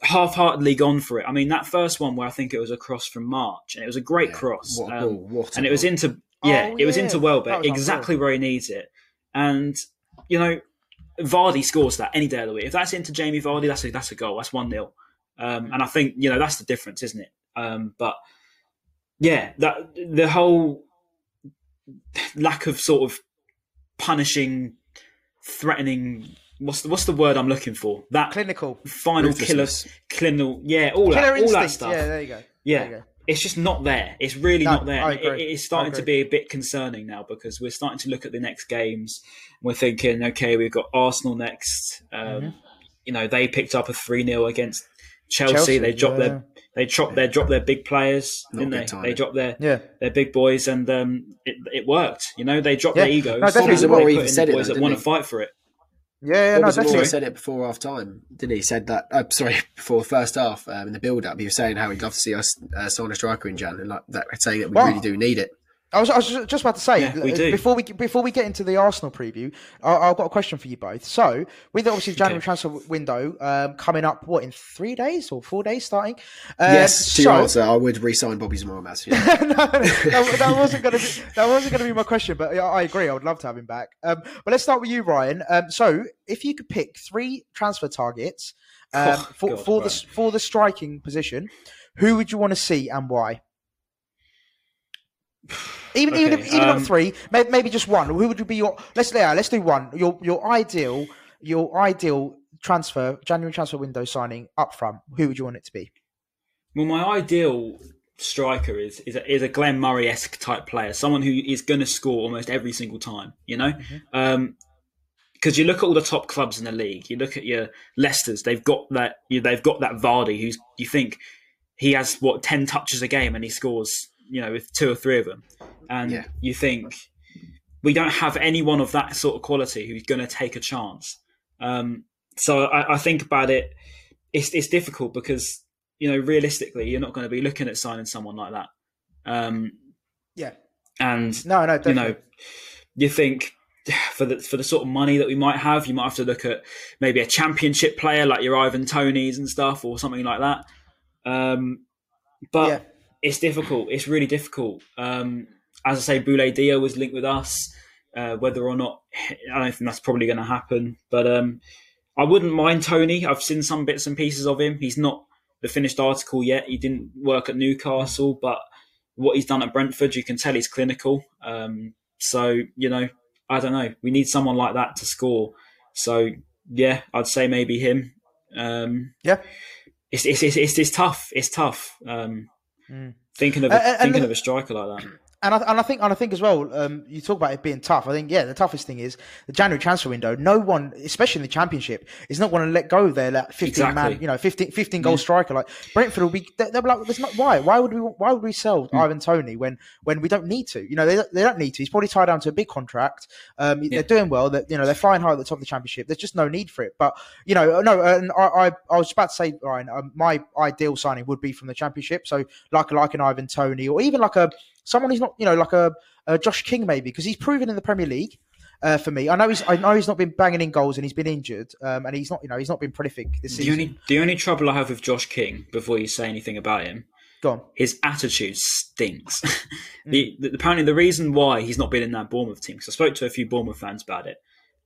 half-heartedly gone for it. I mean, that first one where I think it was a cross from March, and it was a great Yeah, cross, what um, what and it was into yeah, Oh, it was into Welbeck exactly where he needs it, and you know, Vardy scores that any day of the week. If that's into Jamie Vardy, that's a that's a goal. That's one 0 um, and I think you know that's the difference, isn't it? Um, but yeah, that the whole lack of sort of punishing, threatening. What's the, what's the word I'm looking for? That Clinical. final killer, clinical, yeah, all Killer that, all that stuff. Yeah, there you go. Yeah, you go. It's just not there. It's really No, not there. I And agree. It, it's starting to be a bit concerning now because we're starting to look at the next games. We're thinking, okay, we've got Arsenal next. Um, Mm-hmm. You know, they picked up a three 0 against Chelsea. Chelsea, They dropped yeah. their they dropped their dropped their big players, Not didn't they? timing. They dropped their Yeah. their big boys, and um, it, it worked. You know, they dropped Yeah. their egos. No, definitely. and they Zamora put even said the it boys though, that want to fight for it. Yeah, yeah, no, definitely. said it before half time, didn't he? He said that. Uh, sorry, before the first half um, in the build up, he was saying how he'd love to see us uh, sign a striker in Jan, and like that, saying that we really do need it. I was, I was just about to say Yeah, we uh, before we before we get into the Arsenal preview, I, I've got a question for you both. So, with obviously the January Okay. transfer window um, coming up, what in three days or four days starting? Um, yes, to so, your answer, I would re-sign Bobby Zamora. Yeah. no, that, that wasn't going to be that wasn't going to be my question, but I agree. I would love to have him back. Um, but let's start with you, Ryan. Um, so, if you could pick three transfer targets um, Oh, for, God, for the for the striking position, who would you want to see and why? Even even if, even um, not three, maybe, maybe just one. Who would you be your? Let's yeah, let's do one. Your your ideal your ideal transfer January transfer window signing up front. Who would you want it to be? Well, my ideal striker is is a, is a Glenn Murray esque type player, someone who is going to score almost every single time. You know, because you look at all the top clubs in the league. You look at your Leicester's; they've got that. You, they've got that Vardy, who's you think he has what ten touches a game and he scores. You know, with two or three of them, and Yeah. you think we don't have anyone of that sort of quality who's going to take a chance. Um, so I, I think about it. It's it's difficult because you know realistically you're not going to be looking at signing someone like that. Um, Yeah. and No, no, you know, you think for the for the sort of money that we might have, you might have to look at maybe a championship player like your Ivan Toneys and stuff, or something like that. Um, but Yeah. It's difficult. It's really difficult. Um, as I say, Boulaye Dia was linked with us. Uh, whether or not, I don't think that's probably going to happen. But um, I wouldn't mind Toney. I've seen some bits and pieces of him. He's not the finished article yet. He didn't work at Newcastle, but what he's done at Brentford, you can tell he's clinical. Um, so you know, I don't know. We need someone like that to score. So yeah, I'd say maybe him. Um, Yeah. it's it's it's, it's, it's tough. It's tough. Um, Mm. Thinking of a, and thinking the- of a striker like that. And I, and I think and I think as well, um, you talk about it being tough. I think yeah, the toughest thing is the January transfer window. No one, especially in the Championship, is not going to let go of their like, fifteen man, you know, 15, 15 goal striker. Like Brentford will be, they- they'll be like, "There's not why. Why would we? Why would we sell Hmm. Ivan Toney when when we don't need to? You know, they don't- they don't need to. He's probably tied down to a big contract. Um, Yeah. They're doing well. That you know they're flying high at the top of the Championship. There's just no need for it. But you know, no. And I I, I was about to say, Ryan, um, my ideal signing would be from the Championship. So like like an Ivan Toney or even like a someone who's not you know like a, a Josh King maybe because he's proven in the Premier League. Uh, for me, I know he's I know he's not been banging in goals and he's been injured, um, and he's not you know he's not been prolific this The only the only trouble I have with Josh King before you say anything about him, Go on. his attitude stinks. the, the, apparently, the reason why he's not been in that Bournemouth team, because I spoke to a few Bournemouth fans about it,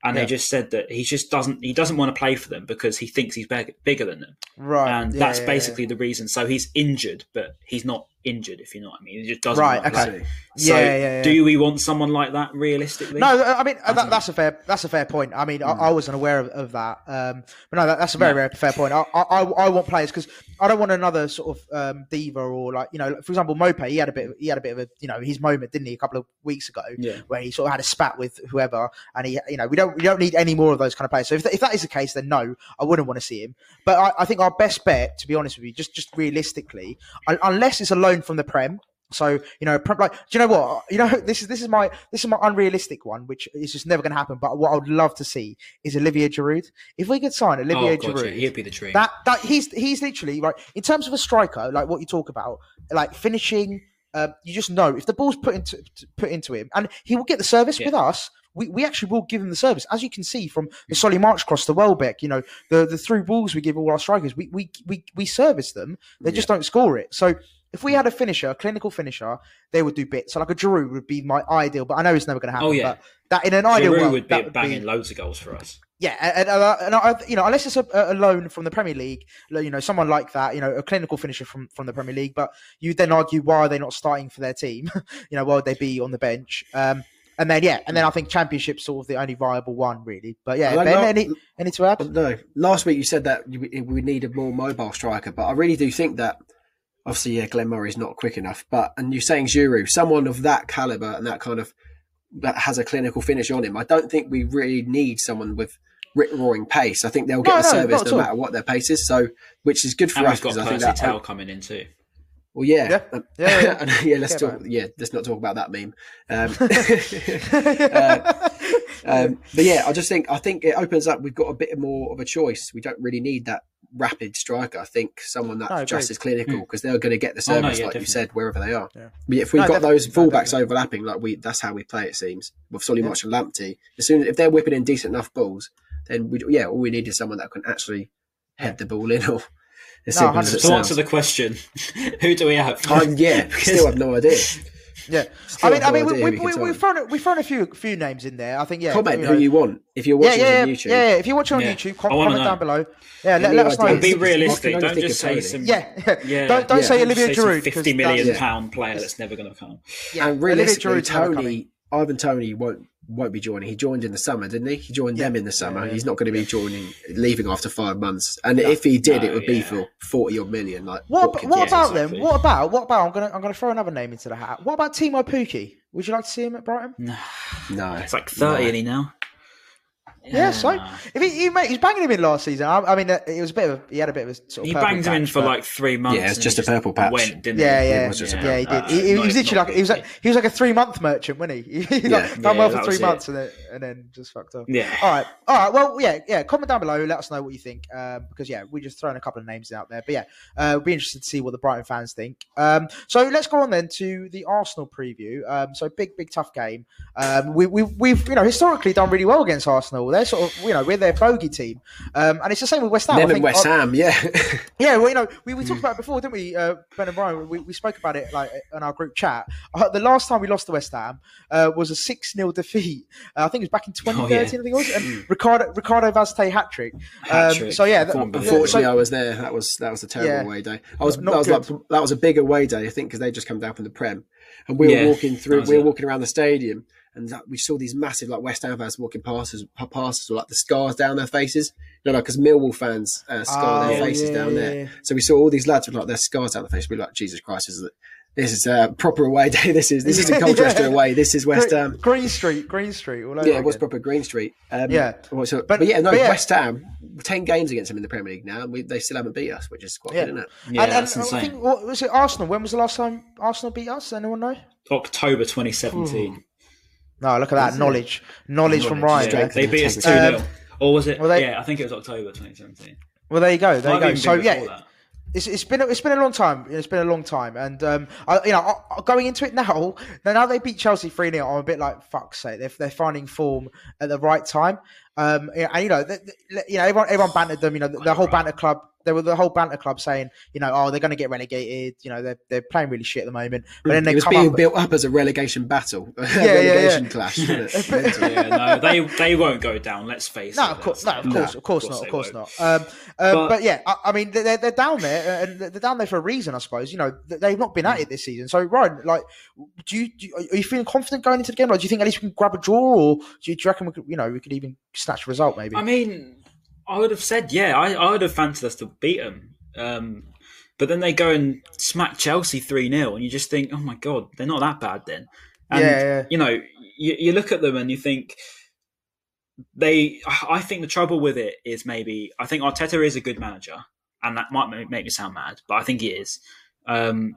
and Yeah. they just said that he just doesn't he doesn't want to play for them because he thinks he's big, bigger than them, Right, and yeah, that's yeah, basically the reason. So he's injured, but he's not injured. If you know what I mean, it just doesn't. Right, work okay. like- Yeah, So, yeah, yeah. do we want someone like that realistically? No, I mean I that, that's a fair that's a fair point. I mean, I, I wasn't aware of, of that, um, but no, that, that's a very very fair point. I I, I want players because I don't want another sort of um, diva or like you know, for example, Maupay. He had a bit of, he had a bit of a you know his moment, didn't he, a couple of weeks ago, Yeah. where he sort of had a spat with whoever, and he you know we don't we don't need any more of those kind of players. So if, that- if that is the case, then no, I wouldn't want to see him. But I, I think our best bet, to be honest with you, just just realistically, un- unless it's a loan from the Prem. So you know, like, do you know what? You know, this is this is my this is my unrealistic one, which is just never going to happen. But what I would love to see is Olivier Giroud. If we could sign Olivier oh, God, yeah, Giroud, he'd be the dream. that that he's he's literally right in terms of a striker, like what you talk about, like finishing. Uh, you just know if the ball's put into put into him, and he will get the service Yeah. with us. We, we actually will give him the service, as you can see from the Solly March cross to Welbeck. You know the the through balls we give all our strikers, we we we, we service them. They just don't score it. So if we had a finisher, a clinical finisher, they would do bits. So like a Giroud would be my ideal, but I know it's never going to happen. Oh, yeah. but that in an ideal Giroud world, would be that banging loads of goals for us. yeah, and, and, uh, and I, you know, unless it's a, a loan from the Premier League, you know, someone like that, you know, a clinical finisher from, from the Premier League, but you then argue why are they not starting for their team? you know, why would they be on the bench? Um, and then yeah, and then I think Championship's sort of the only viable one, really. But yeah, Ben, like- any any to add? No, last week you said that we need a more mobile striker, but I really do think that obviously, yeah, Glenn Murray's not quick enough. But and you're saying Giroud, someone of that caliber and that kind of that has a clinical finish on him. I don't think we really need someone with rip roaring pace. I think they'll get No, the no, service not no matter what their pace is. So, which is good for And us because I think Percy that. Tau coming in too. Well, yeah, Yeah. Um, Yeah, yeah. yeah, let's Forget talk. about Yeah, let's not talk about that meme. Um, uh, um, but yeah, I just think I think it opens up. We've got a bit more of a choice. We don't really need that rapid striker. I think someone that's No, just as clinical because they're going to get the Oh, no, service, yeah, like you said, wherever they are. Yeah. But if we've No, got those definitely, no, fullbacks overlapping, like we, that's how we play. It seems with Solly Solimarch and Lamptey. As soon as if they're whipping in decent enough balls, then we yeah, all we need is someone that can actually head the ball in. Or as No, simple as it 100%. To answer sounds. the question, who do we have? Um, yeah, still have no idea. Yeah, I mean, I mean, idea we, who we, can we, sign. we've thrown a, we've thrown a few few names in there. I think yeah, Comment you who know- you want if you're watching yeah, on yeah, YouTube. yeah. If you're watching on Yeah. YouTube, com- comment know. down below. Yeah, let, let us know. ideas? Be I can realistic. Don't just say Toney. some. Yeah, Yeah. don't don't Yeah. say Don't Olivier Giroud. 50 'cause million that's- pound player that's never going to come. Yeah, and Olivier realistically, Giroud's never coming. Toney, Ivan Toney won't won't be joining. He joined in the summer, didn't he? He joined them in the summer. He's not going to be joining, leaving after five months. And if he did, No, it would be for forty odd million. Like What, Watkins. what yeah, about exactly. them? What about what about? I'm gonna I'm gonna throw another name into the hat. What about Teemu Pukki? Would you like to see him at Brighton? No, no. It's like 30, No. isn't he now? Yeah, so if he, he mate, he's banging him in last season. I, I mean, uh, it was a bit of he had a bit of a sort of He purple banged him in patch, for but- like three months. Yeah, it's and just he a purple patch. Went, didn't Yeah, he? yeah, was just a yeah. He did. Uh, He, he not- was literally not like he was like he was like a three month merchant, wasn't he? He Yeah. done Yeah, well that for three was it. months and then and then just fucked up. Yeah. All right, all right. Well, yeah, yeah. Comment down below. Let us know what you think, um, because yeah, we're just throwing a couple of names out there. But yeah, uh, we'll be interested to see what the Brighton fans think. Um, so let's go on then to the Arsenal preview. Um, so big, big, tough game. Um, we, we, we've you know historically done really well against Arsenal. They're sort of you know we're their bogey team, um, and it's the same with West Ham. I them and think West Ar- Ham. Yeah, yeah, well, you know, we, we talked about it before, didn't we, uh, Ben and Brian? We, we spoke about it like in our group chat. Uh, the last time we lost to West Ham uh, was a six 0 defeat. Uh, I think it was back in 2013. I think it was, and Ricardo Ricardo Vaz Tê hat trick. Um, Hat-trick. so yeah, that, unfortunately, so- I was there. That was that was a terrible Yeah. away day. I was Not that was like that was a big away day. I think because they just come down from the Prem, and we Yeah, were walking through. We were it. walking around the stadium, and that, we saw these massive like West Ham fans walking past us, past us with like the scars down their faces. No, no, because Millwall fans uh, scar their Oh, faces yeah, down yeah, there. yeah. So we saw all these lads with like their scars down their face. We were like, Jesus Christ, this is this is a proper away day. This is this isn't Colchester Yeah. away. This is West Ham. Green Street, Green Street, all over Yeah, it was again. proper Green Street. Um, Yeah. so- But- but, yeah, no, but yeah. West Ham, 10 games against them in the Premier League now, and we, they still haven't beat us, which is quite Yeah. good, isn't it? Yeah, and, that's and I insane. think what was it? Arsenal. When was the last time Arsenal beat us? Anyone know? October 2017. No, look at that knowledge, knowledge from Ryan. Yeah, they beat us 2 integrity. 0. or was it? well, they- yeah, I think it was October 2017. Well, there you go. There Might you go. So yeah, that. it's, it's been a- it's been a long time. It's been a long time, and um, I, you know, I, going into it now, now now they beat Chelsea three 0 I'm a bit like fuck's sake. They're, they're finding form at the right time. Um, and you know, the, the- you know, everyone everyone bantered them. You know, the, the whole banter club there were the whole banter club saying, you know, oh, they're going to get relegated. You know, they're they're playing really shit at the moment. But then they it was come being up. built up as a relegation battle, a yeah, relegation yeah. clash. wasn't it? Mental. yeah, no, they they won't go down. Let's face No, it. of course, no, of course, No, of course of course not, of course won't. not. Um, um, But- but, yeah, I, I mean, they're, they're down there, and they're down there for a reason, I suppose. You know, they've not been Mm. at it this season. So, Ryan, like, do you, do you are you feeling confident going into the game? Like, do you think at least we can grab a draw, or do you, do you reckon we could, you know, we could even snatch a result? Maybe. I mean, I would have said yeah. I, I would have fancied us to beat them. Um, but then they go and smack Chelsea three 0 and you just think, oh my god, they're not that bad then. And, Yeah, yeah. You know, you, you look at them and you think they. I think the trouble with it is maybe I think Arteta is a good manager, and that might make me sound mad, but I think he is. Um,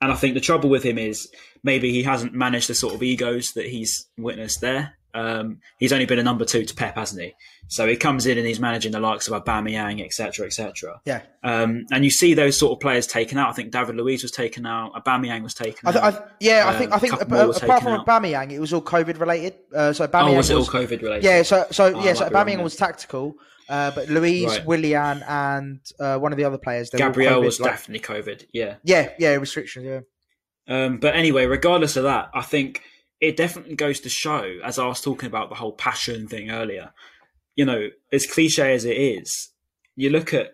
and I think the trouble with him is maybe he hasn't managed the sort of egos that he's witnessed there. Um, he's only been a number two to Pep, hasn't he? So he comes in and he's managing the likes of Aubameyang, etc., etc. yeah. Um, and you see those sort of players taken out. I think David Luiz was taken out. Aubameyang was taken I th- out. I th- yeah, I Uh, think I think a couple more were apart from out. Aubameyang, it was all COVID related. Uh, so Aubameyang oh, was it all COVID related? yeah, so so Oh, yeah, so might be wrong Aubameyang was tactical, uh, but Luiz, Right. Willian, and uh, one of the other players, they were all Gabriel was like- definitely COVID. Yeah. yeah, yeah, restrictions, yeah. Um, but anyway, regardless of that, I think it definitely goes to show, as I was talking about the whole passion thing earlier, you know, as cliche as it is, you look at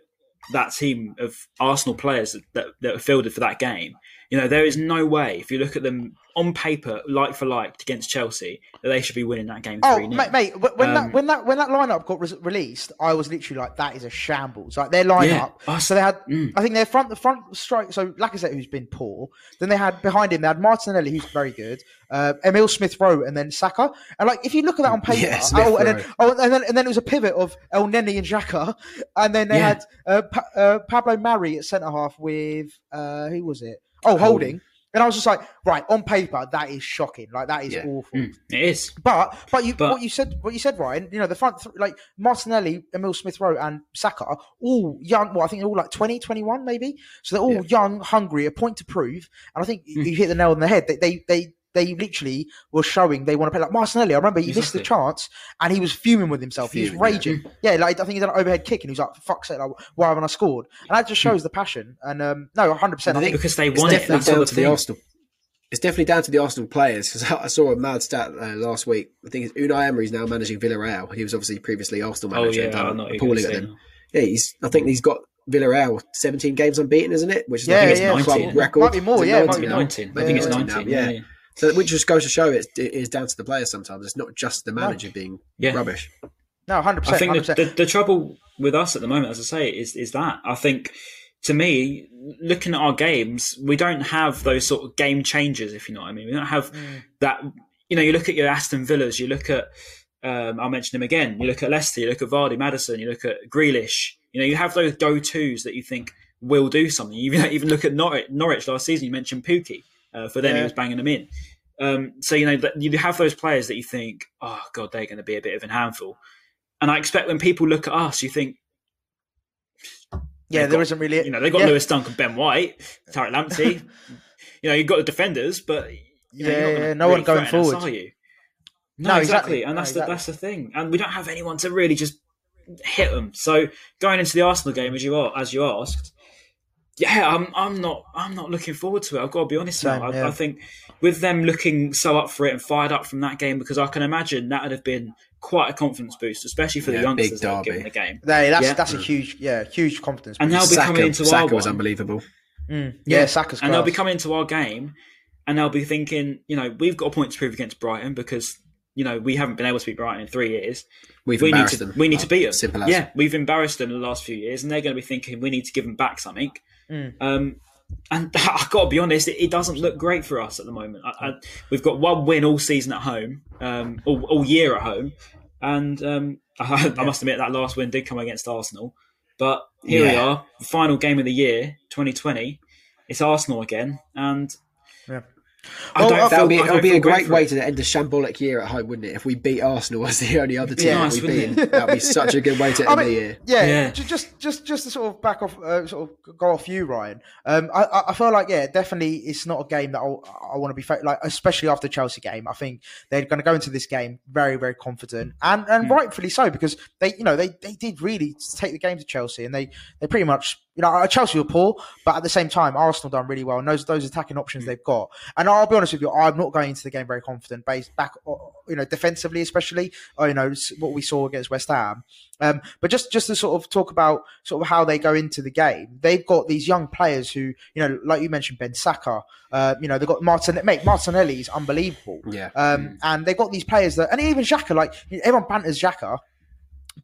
that team of Arsenal players that, that, that were fielded for that game. You know, there is no way, if you look at them on paper, like for like against Chelsea, that they should be winning that game. Oh, 3 mate, mate, when Um, that when that when that lineup got re- released, I was literally like, "That is a shambles." Like their lineup. Yeah. So they had, mm. I think their front the front strike. So Lacazette, who's been poor. Then they had behind him, they had Martinelli, who's very good. Uh, Emil Smith Rowe, and then Saka. And like, if you look at that on paper, Yeah, oh, and then oh, and then and then it was a pivot of Elneny and Xhaka, and then they Yeah. had uh, pa- uh, Pablo Mari at centre half with uh, who was it? Oh, Holding. And I was just like, right, on paper, that is shocking. Like that is Yeah. awful. Mm, it is. But but you But- what you said what you said Ryan you know the front th- like Martinelli, Emil Smith Rowe, and Saka all young. Well, I think they're all like 20, 21 maybe. So they're all Yeah. young, hungry, a point to prove. And I think Hmm. you hit the nail on the head. They they they, they literally were showing they want to play like Martinelli. I remember he missed the chance and he was fuming with himself. he was raging. Yeah. like I think he did an overhead kick and he was like, "Fuck "Fuck's sake! Like, why haven't I scored?" And that just shows the passion. And um, no, one hundred percent. I I think think Because they It's won it. definitely That's down the to the. Arsenal. It's definitely down to the Arsenal players because I saw a mad stat uh, last week. I think it's Unai Emery's now managing Villarreal. He was obviously previously Arsenal manager. Oh, manager. yeah. and I done know what you're appalling at say them. Yeah, he's. I think he's got Villarreal 17 games unbeaten, isn't it? Which is Yeah, I think it's yeah, a club might- record. might be more, yeah, it might 19 be now? more. 19. I think it's Yeah, 19. yeah. Yeah. So which just goes to show it, it is down to the players sometimes. It's not just the manager being Yeah. rubbish. no, hundred percent. I think hundred the, percent. the, the trouble with us at the moment, as I say, is is that I think to me, looking at our games, we don't have those sort of game changers, if you know what I mean. We don't have that. You know, you look at your Aston Villas, you look at. Um, I'll mention them again. You look at Leicester, you look at Vardy, Maddison, you look at Grealish. You know, you have those go tos that you think will do something. You even, even look at Norwich, Norwich last season. You mentioned Pukki. Uh, for them, he was banging them in. Um, so you know that you have those players that you think, oh god, they're going to be a bit of a handful. And I expect when people look at us, you think, yeah, there isn't really. you know, they've got yeah. Lewis Dunk and Ben White, Tariq Lamptey. you know, you've got the defenders, but you know, not Yeah, no one going threaten us, forward. are you? No, No, exactly. exactly, and No, that's exactly. the that's the thing, and we don't have anyone to really just hit them. So going into the Arsenal game, as you are, as you asked, yeah, I'm I'm not I'm not looking forward to it. I've got to be honest Same, now. I, yeah. I think with them looking so up for it and fired up from that game, because I can imagine that would have been quite a confidence boost, especially for the Yeah, big youngsters that have derby. given the game. Hey, that's Yeah. that's a huge, yeah, huge confidence. And boost. now be Saka, coming into Saka our was one. unbelievable. Mm, yeah, Saka's and they'll be coming into our game and they'll be thinking, you know, we've got a point to prove against Brighton because you know we haven't been able to beat Brighton in three years. We've we need embarrassed to them. we need to beat them. Simple as. Yeah, we've embarrassed them in the last few years, and they're going to be thinking we need to give them back something. Mm. Um, and I've got to be honest, it, it doesn't look great for us at the moment. I, I, we've got one win all season at home, um, all, all year at home, and um, I, I must admit that last win did come against Arsenal. But here we are, final game of the year, 2020. It's Arsenal again, and Yeah. I don't That feel, would be, I it would don't be a great for way to end a shambolic year at home, wouldn't it? If we beat Arsenal as the only other team Yeah. that we've Nice, wouldn't that would be such a good way to I end mean, the year. Yeah, Yeah. just just just to sort of back off, uh, sort of go off you, Ryan. Um, I- I, I feel like yeah, definitely it's not a game that I'll, I want to be fa- like, especially after the Chelsea game. I think they're going to go into this game very very confident and and rightfully so because they you know they they did really take the game to Chelsea and they they pretty much. You know, uh, Chelsea were poor, but at the same time, Arsenal done really well. And those those attacking options they've got, and I'll be honest with you, I'm not going into the game very confident, based back, uh, you know, defensively especially. Or, you know, what we saw against West Ham. Um, but just just to sort of talk about sort of how they go into the game, they've got these young players who, you know, like you mentioned, Ben Saka. Uh, you know, they've got Martin. Mate, Martinelli is unbelievable. Yeah. Um, and they've got these players that, and even Xhaka, like everyone banters Xhaka,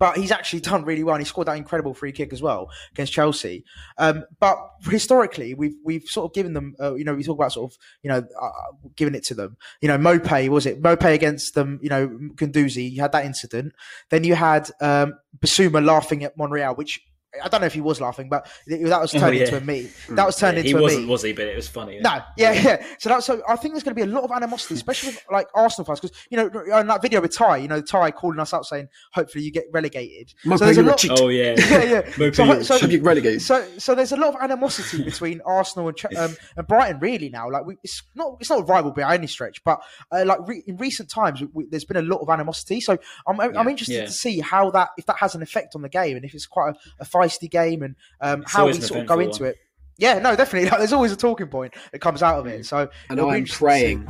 but he's actually done really well. And he scored that incredible free kick as well against Chelsea. Um, but historically, we've we've sort of given them, uh, you know, we talk about sort of, you know, uh, giving it to them. You know, Maupay was it Maupay against them? You know, Guendouzi. You had that incident. Then you had um, Bissouma laughing at Monreal, which. I don't know if he was laughing, but that was Oh, turned yeah. into a meme. That was turned Yeah, he into a wasn't, was he? But it was funny. No, yeah, yeah. So that's so. I think there's going to be a lot of animosity, especially with like Arsenal fans, because you know, in that video with Ty, you know, Ty calling us out saying, "Hopefully, you get relegated." Maupay, so there's a lot. Oh yeah. yeah, yeah. Maupay, So, you're so, Should be relegated. so, so there's a lot of animosity between Arsenal and, um, and Brighton, really now. Like, we, it's not it's not a rivalry by any stretch, but uh, like re- in recent times, we, there's been a lot of animosity. So I'm I'm interested Yeah. to see how that if that has an effect on the game and if it's quite a, a feisty game and um, how we sort of go into one. it. Yeah, no, definitely. Like, there's always a talking point that comes out of it. So And I'm interesting to see. praying,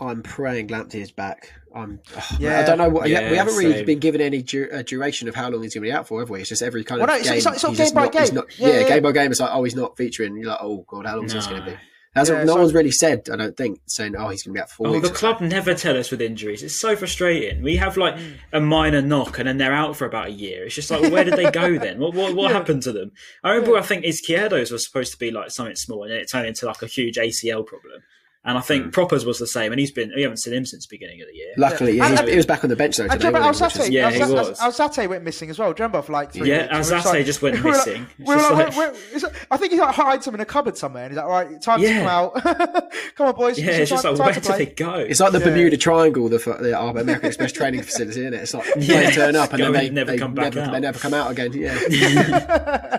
I'm praying Lamptey is back. I'm, oh, Yeah. I don't know what. Yeah, we haven't really same. been given any du- uh, duration of how long he's going to be out for, have we? It's just every kind Well, of no, it's- game. it's like- it's game by not- game. not- Yeah, yeah, yeah. game by game. It's like, oh, he's not featuring. You're like, oh god, how long is this going to be? That's Yeah, what, no so- one's really said. I don't think saying, oh, he's going to be out for four Oh, weeks. the or club never tell us with injuries. It's so frustrating. We have like Mm. a minor knock and then they're out for about a year. It's just like, well, where did they go then? What what, what happened to them? I remember I think Izquierdo's was supposed to be like something small and then it turned into like a huge ACL problem. And I think Mm. Proppers was the same, and he's been we haven't seen him since the beginning of the year. Luckily, yeah, And- he's, he was back on the bench though And today. do you wasn't he, which Alzate? is- Yeah, he Alzate- was. Alzate went missing as well. Do you remember for like three Yeah, weeks? We were Alzate just went we were like- missing. We were like, like- where- where- is it- I think he like, hides them in a cupboard somewhere. And he's like, all right, time to come out. come on, boys. Yeah, it's just time, like time where to did play. they go? It's like the Yeah. Bermuda Triangle, the, the American Express training facility, isn't it? It's like Yeah. they turn up and then they never come back out. they never come out again. Yeah,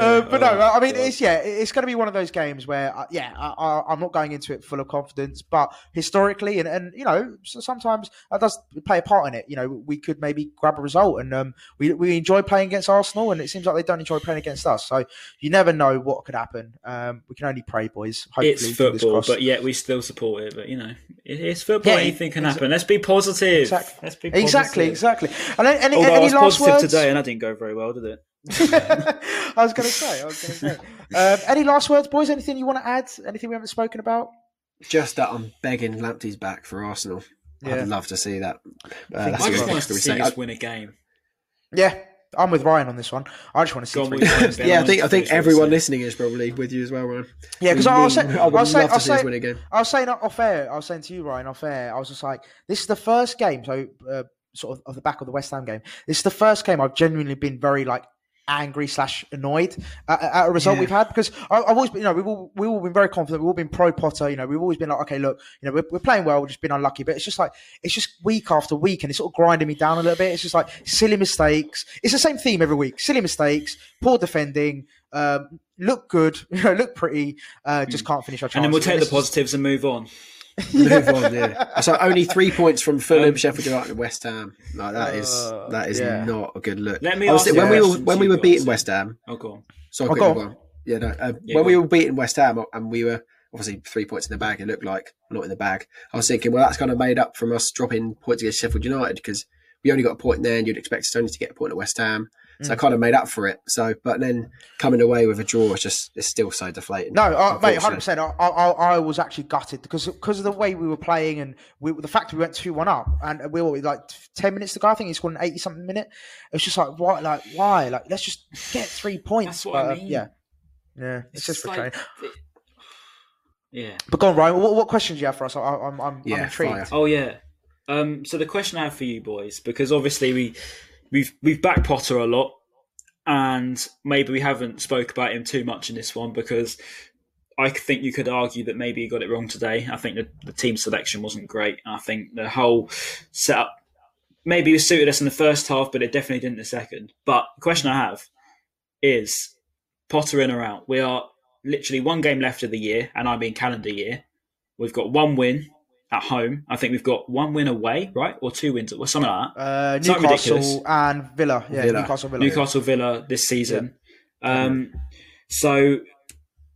Uh, but no, oh, I mean, it's yeah, it's going to be one of those games where, uh, yeah, I, I, I'm not going into it full of confidence, but historically, and, and you know, sometimes that does play a part in it. You know, we could maybe grab a result, and um, we we enjoy playing against Arsenal, and it seems like they don't enjoy playing against us. So you never know what could happen. Um, we can only pray, boys. Hopefully, it's football, crossed. but yet we still support it. But you know, it's football. Yeah, Anything can happen. Let's be positive. Exactly. Let's be positive. Exactly, exactly. And any, any, Although I was last positive words today, and that didn't go very well, did it? I was going to say. I was going to say. Um, any last words, boys? Anything you want to add? Anything we haven't spoken about? just that I'm begging Lamptey's back for Arsenal. Yeah. I'd love to see that. Uh, think that's I what just want to see us win a game. Yeah, I'm with Ryan on this one. I just want to see three with Yeah, I I think I think everyone listening is probably with you as well, Ryan. Yeah, because I was need- saying, I I would was saying, love I to was see us saying, win again. I was saying off air. I was saying to you, Ryan, off air. I was just like, this is the first game. So, uh, sort of off the back of the West Ham game, this is the first game I've genuinely been very like angry slash annoyed at, at a result Yeah. we've had because I, I've always been, you know, we've all we've all been very confident. We've all been pro Potter. You know, we've always been like, okay, look, you know, we're, we're playing well. We've just been unlucky, but it's just like it's just week after week, and it's sort of grinding me down a little bit. It's just like silly mistakes. It's the same theme every week: silly mistakes, poor defending. Um, look good, you know, look pretty. Uh, just can't finish our chances. And then we'll take the positives and move on. Move on, yeah. So only three points from Fulham, Um, Sheffield United, and West Ham. Like that is Uh, that is yeah. not a good look. Let me Honestly, ask you when we were when we were beating West Ham. Oh, go on. Sorry, Oh, quick, go go on. on. Yeah, no, uh, Yeah, when we were beating West Ham and we were obviously three points in the bag, it looked like not in the bag. I was thinking, well, that's kind of made up from us dropping points against Sheffield United because we only got a point there, and you'd expect us only to get a point at West Ham. Mm. So I kind of made up for it. So, but then coming away with a draw, it's just it's still so deflating. No, uh, mate, hundred percent. I, I, I was actually gutted because because of the way we were playing and we, the fact we went two one up and we were like ten minutes to go. I think he scored an eighty something minute. It was just like why, like why, like let's just get three points. That's what I But, uh, mean. Yeah, yeah, it's, just like- frustrating. yeah. But go on, Ryan. What, what questions do you have for us? I, I'm, I'm, I'm intrigued. fire. Oh yeah. Um, so the question I have for you boys, because obviously we we've we've backed Potter a lot, and maybe we haven't spoke about him too much in this one because I think you could argue that maybe he got it wrong today. I think the, the team selection wasn't great. I think the whole setup maybe it suited us in the first half, but it definitely didn't the second. But the question I have is Potter in or out? We are literally one game left of the year, and I mean calendar year. We've got one win at home. I think we've got one win away, right, or two wins, or something like that. Uh, Newcastle and Villa. Yeah, Villa. Newcastle Villa. Newcastle Villa this season. Um, so,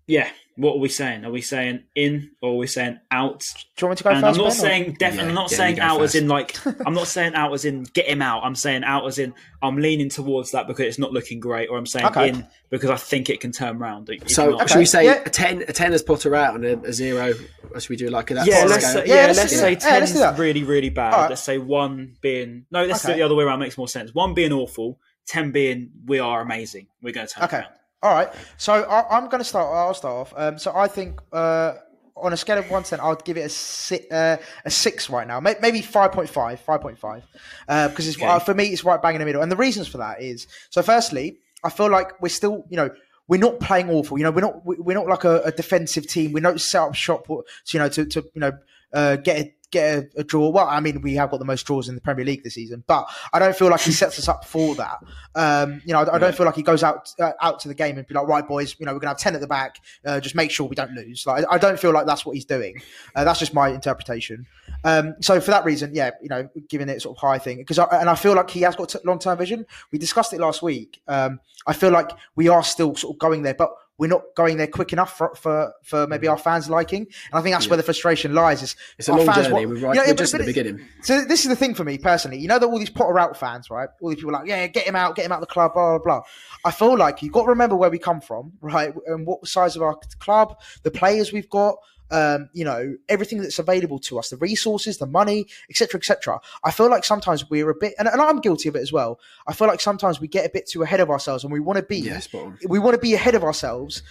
yeah, what are we saying? Are we saying in or are we saying out? Do you want me to go and first? I'm not Ben, or- saying definitely. Yeah, I'm not yeah, saying out first. as in like. I'm not saying out as in get him out. I'm saying out as in I'm leaning towards that because it's not looking great, or I'm saying Okay. in because I think it can turn round. If So not- should we say yeah. a ten? A ten as Potter out and a, a zero? Or should we do like that? yeah, let's say, Yeah, yeah, let's let's do say that. Yeah, let's ten's really really bad. All right. Let's say one being no. Let's do it the other way around. Makes more sense. One being awful, ten being we are amazing. We're going to turn Okay. around. All right. So I, I'm going to start. I'll start off. Um, so I think uh, on a scale of one to ten, I'd give it a six, uh, a six right now. Maybe 5.5, 5.5. Uh, because it's, Okay. uh, for me, it's right bang in the middle. And the reasons for that is so. Firstly, I feel like we're still, you know. We're not playing awful, you know. We're not. we- We're not like a, a defensive team. We don't set up shop, to, you know, to, to you know, uh, get a, get a, a draw. Well, I mean, we have got the most draws in the Premier League this season, but I don't feel like he sets us up for that. Um, you know, I, I don't feel like he goes out uh, out to the game and be like, right, boys, you know, we're gonna have ten at the back. Uh, just make sure we don't lose. Like, I I don't feel like that's what he's doing. Uh, that's just my interpretation. Um, so for that reason, yeah, you know, giving it sort of high thing because, and I feel like he has got long term vision. We discussed it last week. Um, I feel like we are still sort of going there, but we're not going there quick enough for for, for maybe mm. our fans liking. And I think that's where the frustration lies. Is It's a long fans journey. want- We're, right, you know, we're just at the beginning. so this is the thing for me personally. You know that all these Potter out fans, right? All these people are like, yeah, get him out, get him out of the club, blah blah blah. I feel like you've got to remember where we come from, right? And what size of our club, the players we've got, um, you know, everything that's available to us, the resources, the money, etc., etc. I feel like sometimes we're a bit, and, and I'm guilty of it as well. I feel like sometimes we get a bit too ahead of ourselves, and we want to be, on. we want to be ahead of ourselves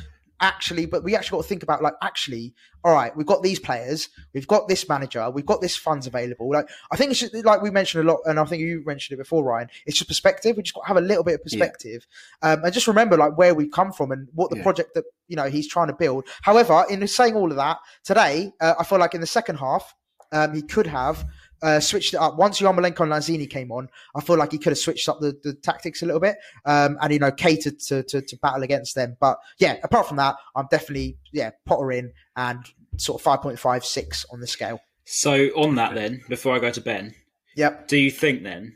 actually but we actually got to think about like actually all right we've got these players we've got this manager we've got this funds available. Like i think it's just like we mentioned a lot and i think you mentioned it before ryan it's just perspective we just got to have a little bit of perspective um, and just remember like where we've come from and what the Yeah. project that you know he's trying to build. However in saying all of that today uh, i feel like in the second half um, he could have uh, switched it up. Once Yarmolenko and Lanzini came on, I feel like he could have switched up the, the tactics a little bit um, and, you know, catered to, to, to battle against them. But yeah, apart from that, I'm definitely, yeah, Potter in and sort of 5.5, 6 on the scale. So on that then, before I go to Ben, Yep. do you think then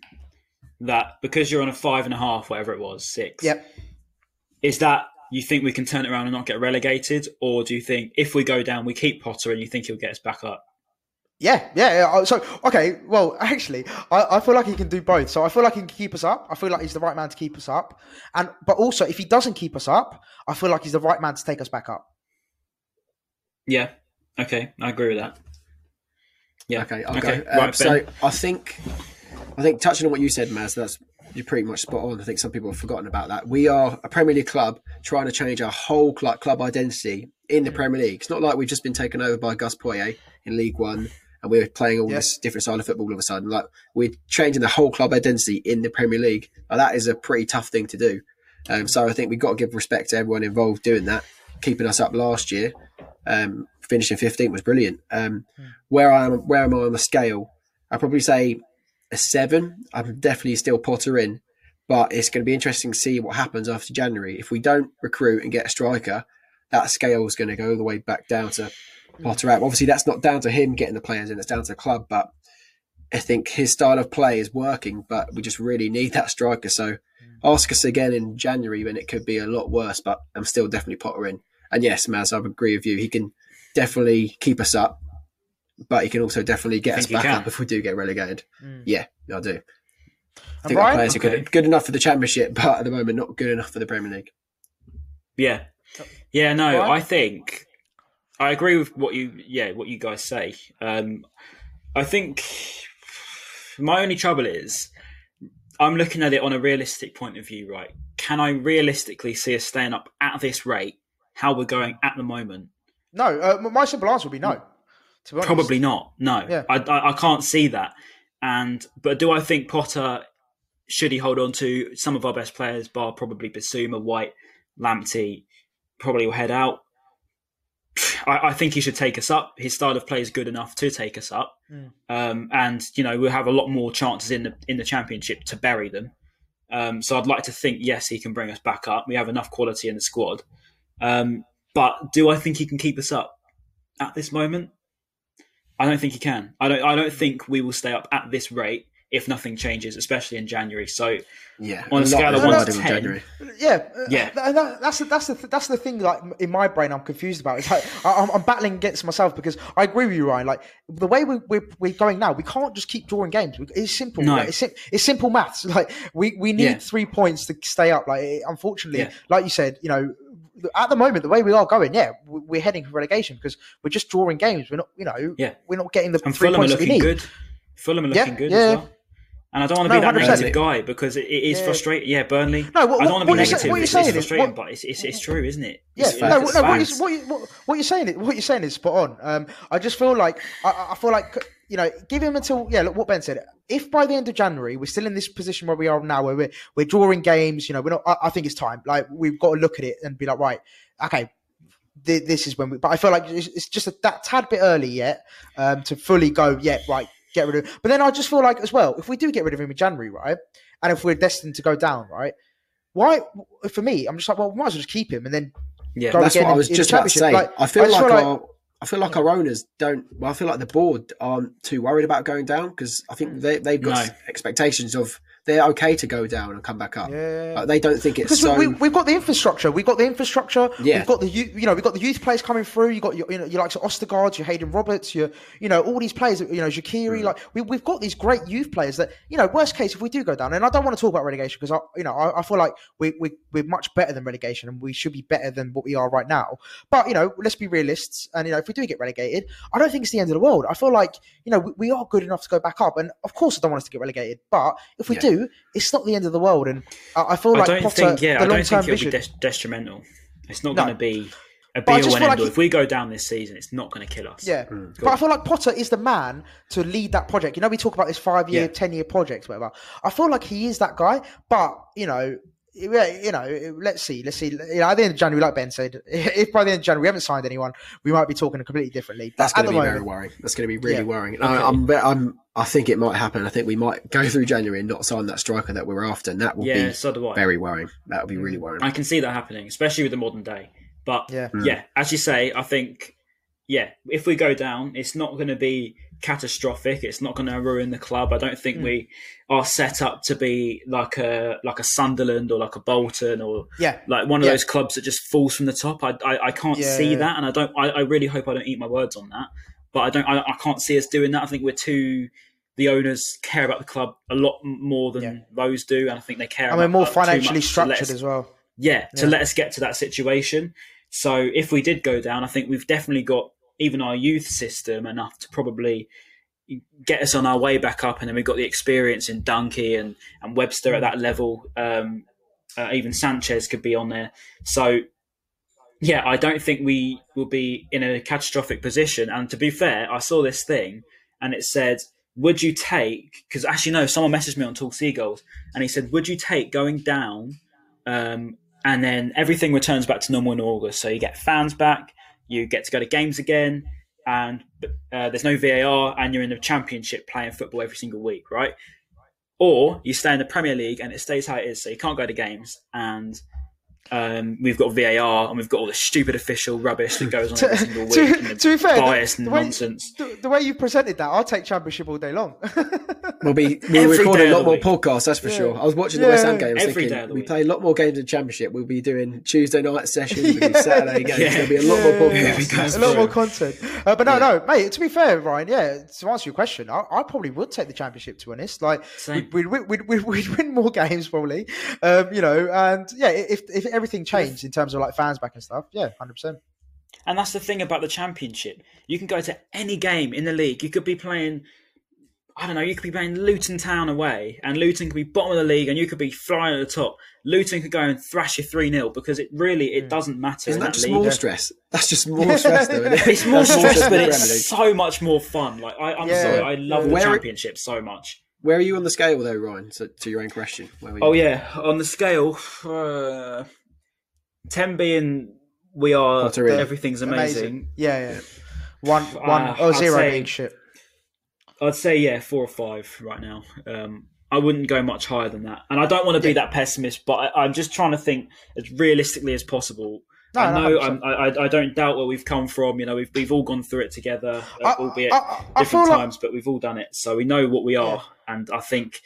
that because you're on a five and a half, whatever it was, six, Yep. is that you think we can turn it around and not get relegated, or do you think if we go down, we keep Potter and you think he'll get us back up? Yeah, yeah, yeah. So, okay, well, actually, I, I feel like he can do both. So I feel like he can keep us up. I feel like he's the right man to keep us up. And but also, if he doesn't keep us up, I feel like he's the right man to take us back up. Yeah. Okay, I agree with that. Yeah. Okay, I'll okay. go. Um, Right, so I think, I think touching on what you said, Maz, that's you're pretty much spot on. I think some people have forgotten about that. We are a Premier League club trying to change our whole club, club identity in the Premier League. It's not like we've just been taken over by Gus Poyet in League One and we're playing all Yeah. this different style of football all of a sudden. Like we're changing the whole club identity in the Premier League. Like, that is a pretty tough thing to do. Um, so I think we've got to give respect to everyone involved doing that, keeping us up last year. Um, finishing 15th was brilliant. Um, Where I am, where am I on the scale? I'd probably say a seven. I'm definitely still Potter in, but it's going to be interesting to see what happens after January. If we don't recruit and get a striker, that scale is going to go all the way back down to Potter out. Obviously, that's not down to him getting the players in; it's down to the club. But I think his style of play is working, but we just really need that striker. So mm. ask us again in January when it could be a lot worse. But I'm still definitely Potter in. And yes, Maz, I agree with you. He can definitely keep us up, but he can also definitely get us back can? up if we do get relegated. Mm. Yeah, I do. I And think our Ryan? players are good, good enough for the championship, but at the moment not good enough for the Premier League. Yeah. Oh. Yeah, no, Right. I think I agree with what you yeah, what you guys say. Um I think my only trouble is I'm looking at it on a realistic point of view, right? Can I realistically see us staying up at this rate, how we're going at the moment? No, uh, my simple answer would be no. Be. Probably not. No, Yeah. I, I, I can't see that. And but do I think Potter should he hold on to some of our best players, bar probably Bissouma, White, Lamptey, probably will head out. I, I think he should take us up. His style of play is good enough to take us up, um, and you know we'll have a lot more chances in the in the championship to bury them. Um, so I'd like to think yes, he can bring us back up. We have enough quality in the squad, um, but do I think he can keep us up at this moment? I don't think he can. I don't. I don't think we will stay up at this rate if nothing changes, especially in January. So Yeah, On a lot scale of one to 10, January. Yeah, uh, Yeah. th- that- that's the, that's the that's the thing. Like in my brain, I'm confused about. It's like I, I'm, I'm battling against myself because I agree with you, Ryan. Like the way we, we're we're going now, we can't just keep drawing games. It's simple. No. Like, it's sim- it's simple maths. Like we we need Yeah. three points to stay up. Like it- unfortunately, Yeah. like you said, you know. At the moment, the way we are going, yeah, we- we're heading for relegation because we're just drawing games. We're not, you know, Yeah. we're not getting the and three Fulham are points that we looking need. good. Fulham are Yeah, looking good yeah. as well. And I don't want to No, be that 100%. negative guy because it, it is Yeah. frustrating. Yeah, Burnley. No, what- I don't want to be negative. what you're it's, saying it's is- frustrating, what- but it's, it's, it's true, isn't it? Yeah, It's- no, no, what, you're, what, you, what, what you're saying is what you're saying is spot on. Um, I just feel like I- I, feel like you know, give him until yeah. Look what Ben said. If by the end of January we're still in this position where we are now, where we're we're drawing games, you know, we're not. I, I think it's time. Like we've got to look at it and be like, right, okay. thi- This is when we, but I feel like it's, it's just a, that tad bit early yet um, to fully go. Yeah, right, get rid of. But then I just feel like as well, if we do get rid of him in January, right, and if we're destined to go down, right, why? For me, I'm just like, well, we might as well just keep him and then Yeah, go That's again what I was in just the about to say. Like, I feel I like, feel like- our, I feel like our owners don't. Well, I feel like the board aren't too worried about going down because I think hmm. they they've got No. expectations of they're okay to go down and come back up. Yeah. Like, they don't think it's so. we, we, we've got the infrastructure. We've got the infrastructure. Yeah. We've got the youth, you know we've got the youth players coming through. You got your you know your likes of Ostergaard, your Haydon Roberts, your you know all these players. You know Mm. Like we we've got these great youth players that you know worst case if we do go down, and I don't want to talk about relegation because I you know I, I feel like we we we're much better than relegation and we should be better than what we are right now. But you know let's be realists, and you know if we do get relegated, I don't think it's the end of the world. I feel like you know we, we are good enough to go back up, and of course I don't want us to get relegated. But if we Yeah. do, it's not the end of the world, and I, I feel I like don't Potter, think. Yeah, the I don't long-term think it'll vision. be de- detrimental. It's not No. going to be a But I be just all and like all. if- If we go down this season, it's not going to kill us. Yeah, mm. but I feel like Potter is the man to lead that project. You know, we talk about this five-year, Yeah. ten-year project, whatever. I feel like he is that guy. But you know, yeah, you know, let's see, let's see. You know, at the end of January, like Ben said, if by the end of January we haven't signed anyone, we might be talking completely differently. But That's going to the be very worrying. That's going to be really Yeah. worrying. And I, I'm, I'm, I think it might happen. I think we might go through January and not sign that striker that we're after, and that will Yeah, be so do I. very worrying. That will be really mm. worrying. I can see that happening, especially with the modern day. But Yeah. Mm. yeah, as you say, I think yeah, if we go down, it's not going to be catastrophic. It's not going to ruin the club. I don't think hmm. we are set up to be like a like a Sunderland or like a Bolton or Yeah. like one of Yeah. those clubs that just falls from the top. I I, I can't Yeah. see that, and I don't. I, I really hope I don't eat my words on that. But I don't. I, I can't see us doing that. I think we're too. The owners care about the club a lot more than Yeah. those do, and I think they care. and we're more uh, financially to let structured us- as well. yeah, to let us get to that situation. So if we did go down, I think we've definitely got even our youth system enough to probably get us on our way back up, and then we've got the experience in Dunkey and and Webster at that level. Um, uh, even Sanchez could be on there. So yeah, I don't think we will be in a catastrophic position. And to be fair, I saw this thing, and it said. Would you take? Because actually, no. Someone messaged me on Tall Seagulls, and he said, "Would you take going down um, and then everything returns back to normal in August. So you get fans back, you get to go to games again, and uh, there's no VAR, and you're in the Championship playing football every single week, right? Or you stay in the Premier League and it stays how it is, so you can't go to games, and um, we've got VAR and we've got all the stupid official rubbish that goes on every single week, to, to be fair, bias the, and the way, nonsense. the, the way you presented that, I'll take championship all day long. We'll be we'll record a lot more week. podcasts. That's for Yeah. sure. I was watching the Yeah. West Ham game. I was Every day thinking of the we week. play a lot more games in Championship. We'll be doing Tuesday night sessions. We'll be Saturday games. Yeah. There'll be a lot more Yeah, podcasts. That's a lot more content. Uh, but no, no, mate. To be fair, Ryan, yeah. To answer your question, I, I probably would take the championship. To be honest, like we'd, we'd, we'd, we'd, we'd win more games probably, um, you know. And yeah, if if everything changed in terms of like fans back and stuff, yeah, hundred percent. And that's the thing about the championship. You can go to any game in the league. You could be playing, I don't know, you could be playing Luton Town away, and Luton could be bottom of the league, and you could be flying at the top. Luton could go and thrash you 3 0 because it really it doesn't matter. Isn't in that just league. more stress? That's just more stress, though. Isn't it? It's more That's stress, but it's so much more fun. Like I, I'm Yeah. sorry, I love the Where- championship so much. Where are you on the scale, though, Ryan? To, to your own question. Where were you? Oh yeah, on the scale, uh, ten being we are. Pottery. Everything's amazing. Yeah, yeah. One, one, Uh, or I'd zero say- being shit. I'd say yeah, four or five right now. Um, I wouldn't go much higher than that, and I don't want to be that pessimist, but I, I'm just trying to think as realistically as possible. No, I know 100%. I'm, I, I- I don't doubt where we've come from. You know, we've we've all gone through it together, I- albeit different feel like- times, but we've all done it, so we know what we are. And I think,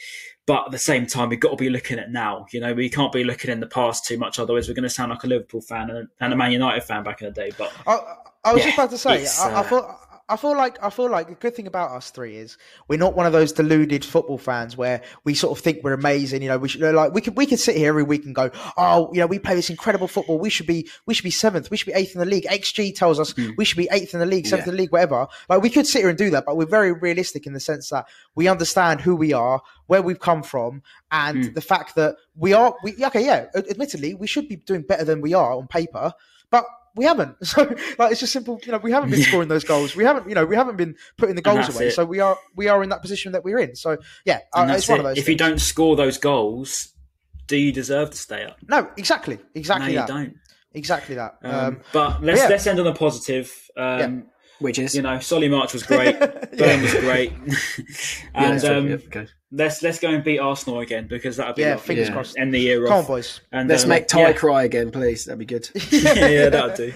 but at the same time, we've got to be looking at now. You know, we can't be looking in the past too much, otherwise we're going to sound like a Liverpool fan and, and a Man United fan back in the day. But I, I was Yeah, just about to say, it's, I, I uh, feel. I feel like I feel like the good thing about us three is we're not one of those deluded football fans where we sort of think we're amazing. You know, we should like we could we could sit here every week and go, oh, you know, we play this incredible football. We should be we should be seventh. We should be eighth in the league. XG tells us Hmm. we should be eighth in the league, seventh in the league, whatever. Like we could sit here and do that, but we're very realistic in the sense that we understand who we are, where we've come from, and Hmm. the fact that we are. We okay, yeah. Admittedly, we should be doing better than we are on paper, but we haven't. So like it's just simple. You know, we haven't been scoring those goals. We haven't. You know, we haven't been putting the goals away. it. So we are we are in that position that we're in. So yeah, uh, it's that's one it. of those. If you don't score those goals, do you deserve to stay up? no, exactly, exactly no, that, you don't. exactly that. Um, Um, but let's yeah. let's end on a positive. Um, Which is You know, Solly March was great. Burn was great, and Yeah, um, yeah, okay. Let's let's go and beat Arsenal again because that'd be yeah, lovely. fingers Yeah. crossed. End the year Come on, boys. And Let's um, make Ty yeah. cry again, please. That'd be good. yeah, yeah, that'd do.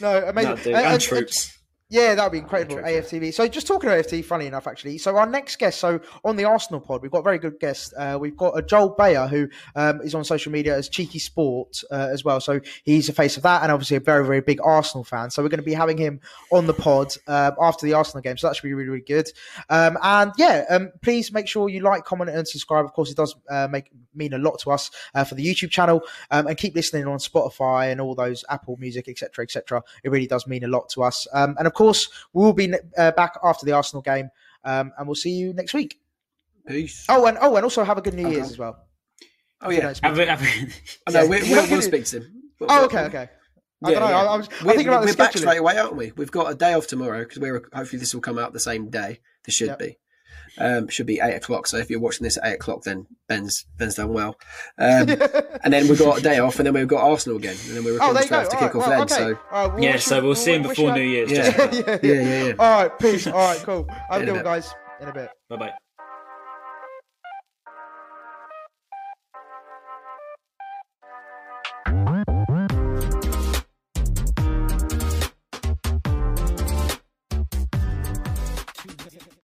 No, amazing. That'd do. And- And, and- Troopz. Yeah, that would be incredible. AFTV. So just talking about AFTV, funny enough, actually. So our next guest, so on the Arsenal pod, we've got a very good guest. Uh, we've got a Joel Bayer who um, is on social media as Cheeky Sport uh, as well. So he's the face of that, and obviously a very, very big Arsenal fan. So we're going to be having him on the pod uh, after the Arsenal game. So that should be really, really good. Um, and yeah, um, please make sure you like, comment, and subscribe. Of course, it does uh, make mean a lot to us uh, for the YouTube channel, um, and keep listening on Spotify and all those Apple Music, etc., etc. It really does mean a lot to us. Um, and of course, we will be uh, back after the Arsenal game, um, and we'll see you next week. Peace. Oh, and oh, and also have a good New Okay. Year's as well. Oh yeah. don't speak Have to it- have it- Oh, no, we, Yeah. we'll, we'll speak to him. We'll- Oh, okay, okay. I Yeah, don't know. yeah. I, I was I We're, think about the we're back straight away, aren't we? We've got a day off tomorrow because we're hopefully this will come out the same day. This should Yep. be. Um, should be eight o'clock. So if you're watching this at eight o'clock, then Ben's Ben's done well. Um, and then we've got a day off, and then we've got Arsenal again, and then we're Oh, recording there you straight go. kick right, off well, then. okay. So All right, well, yeah, wish so you- we'll see him wish before New Year's. Yeah. yeah, yeah, yeah, yeah. All right, peace. All right, cool. Have a In a good one, guys. In a bit. Bye bye.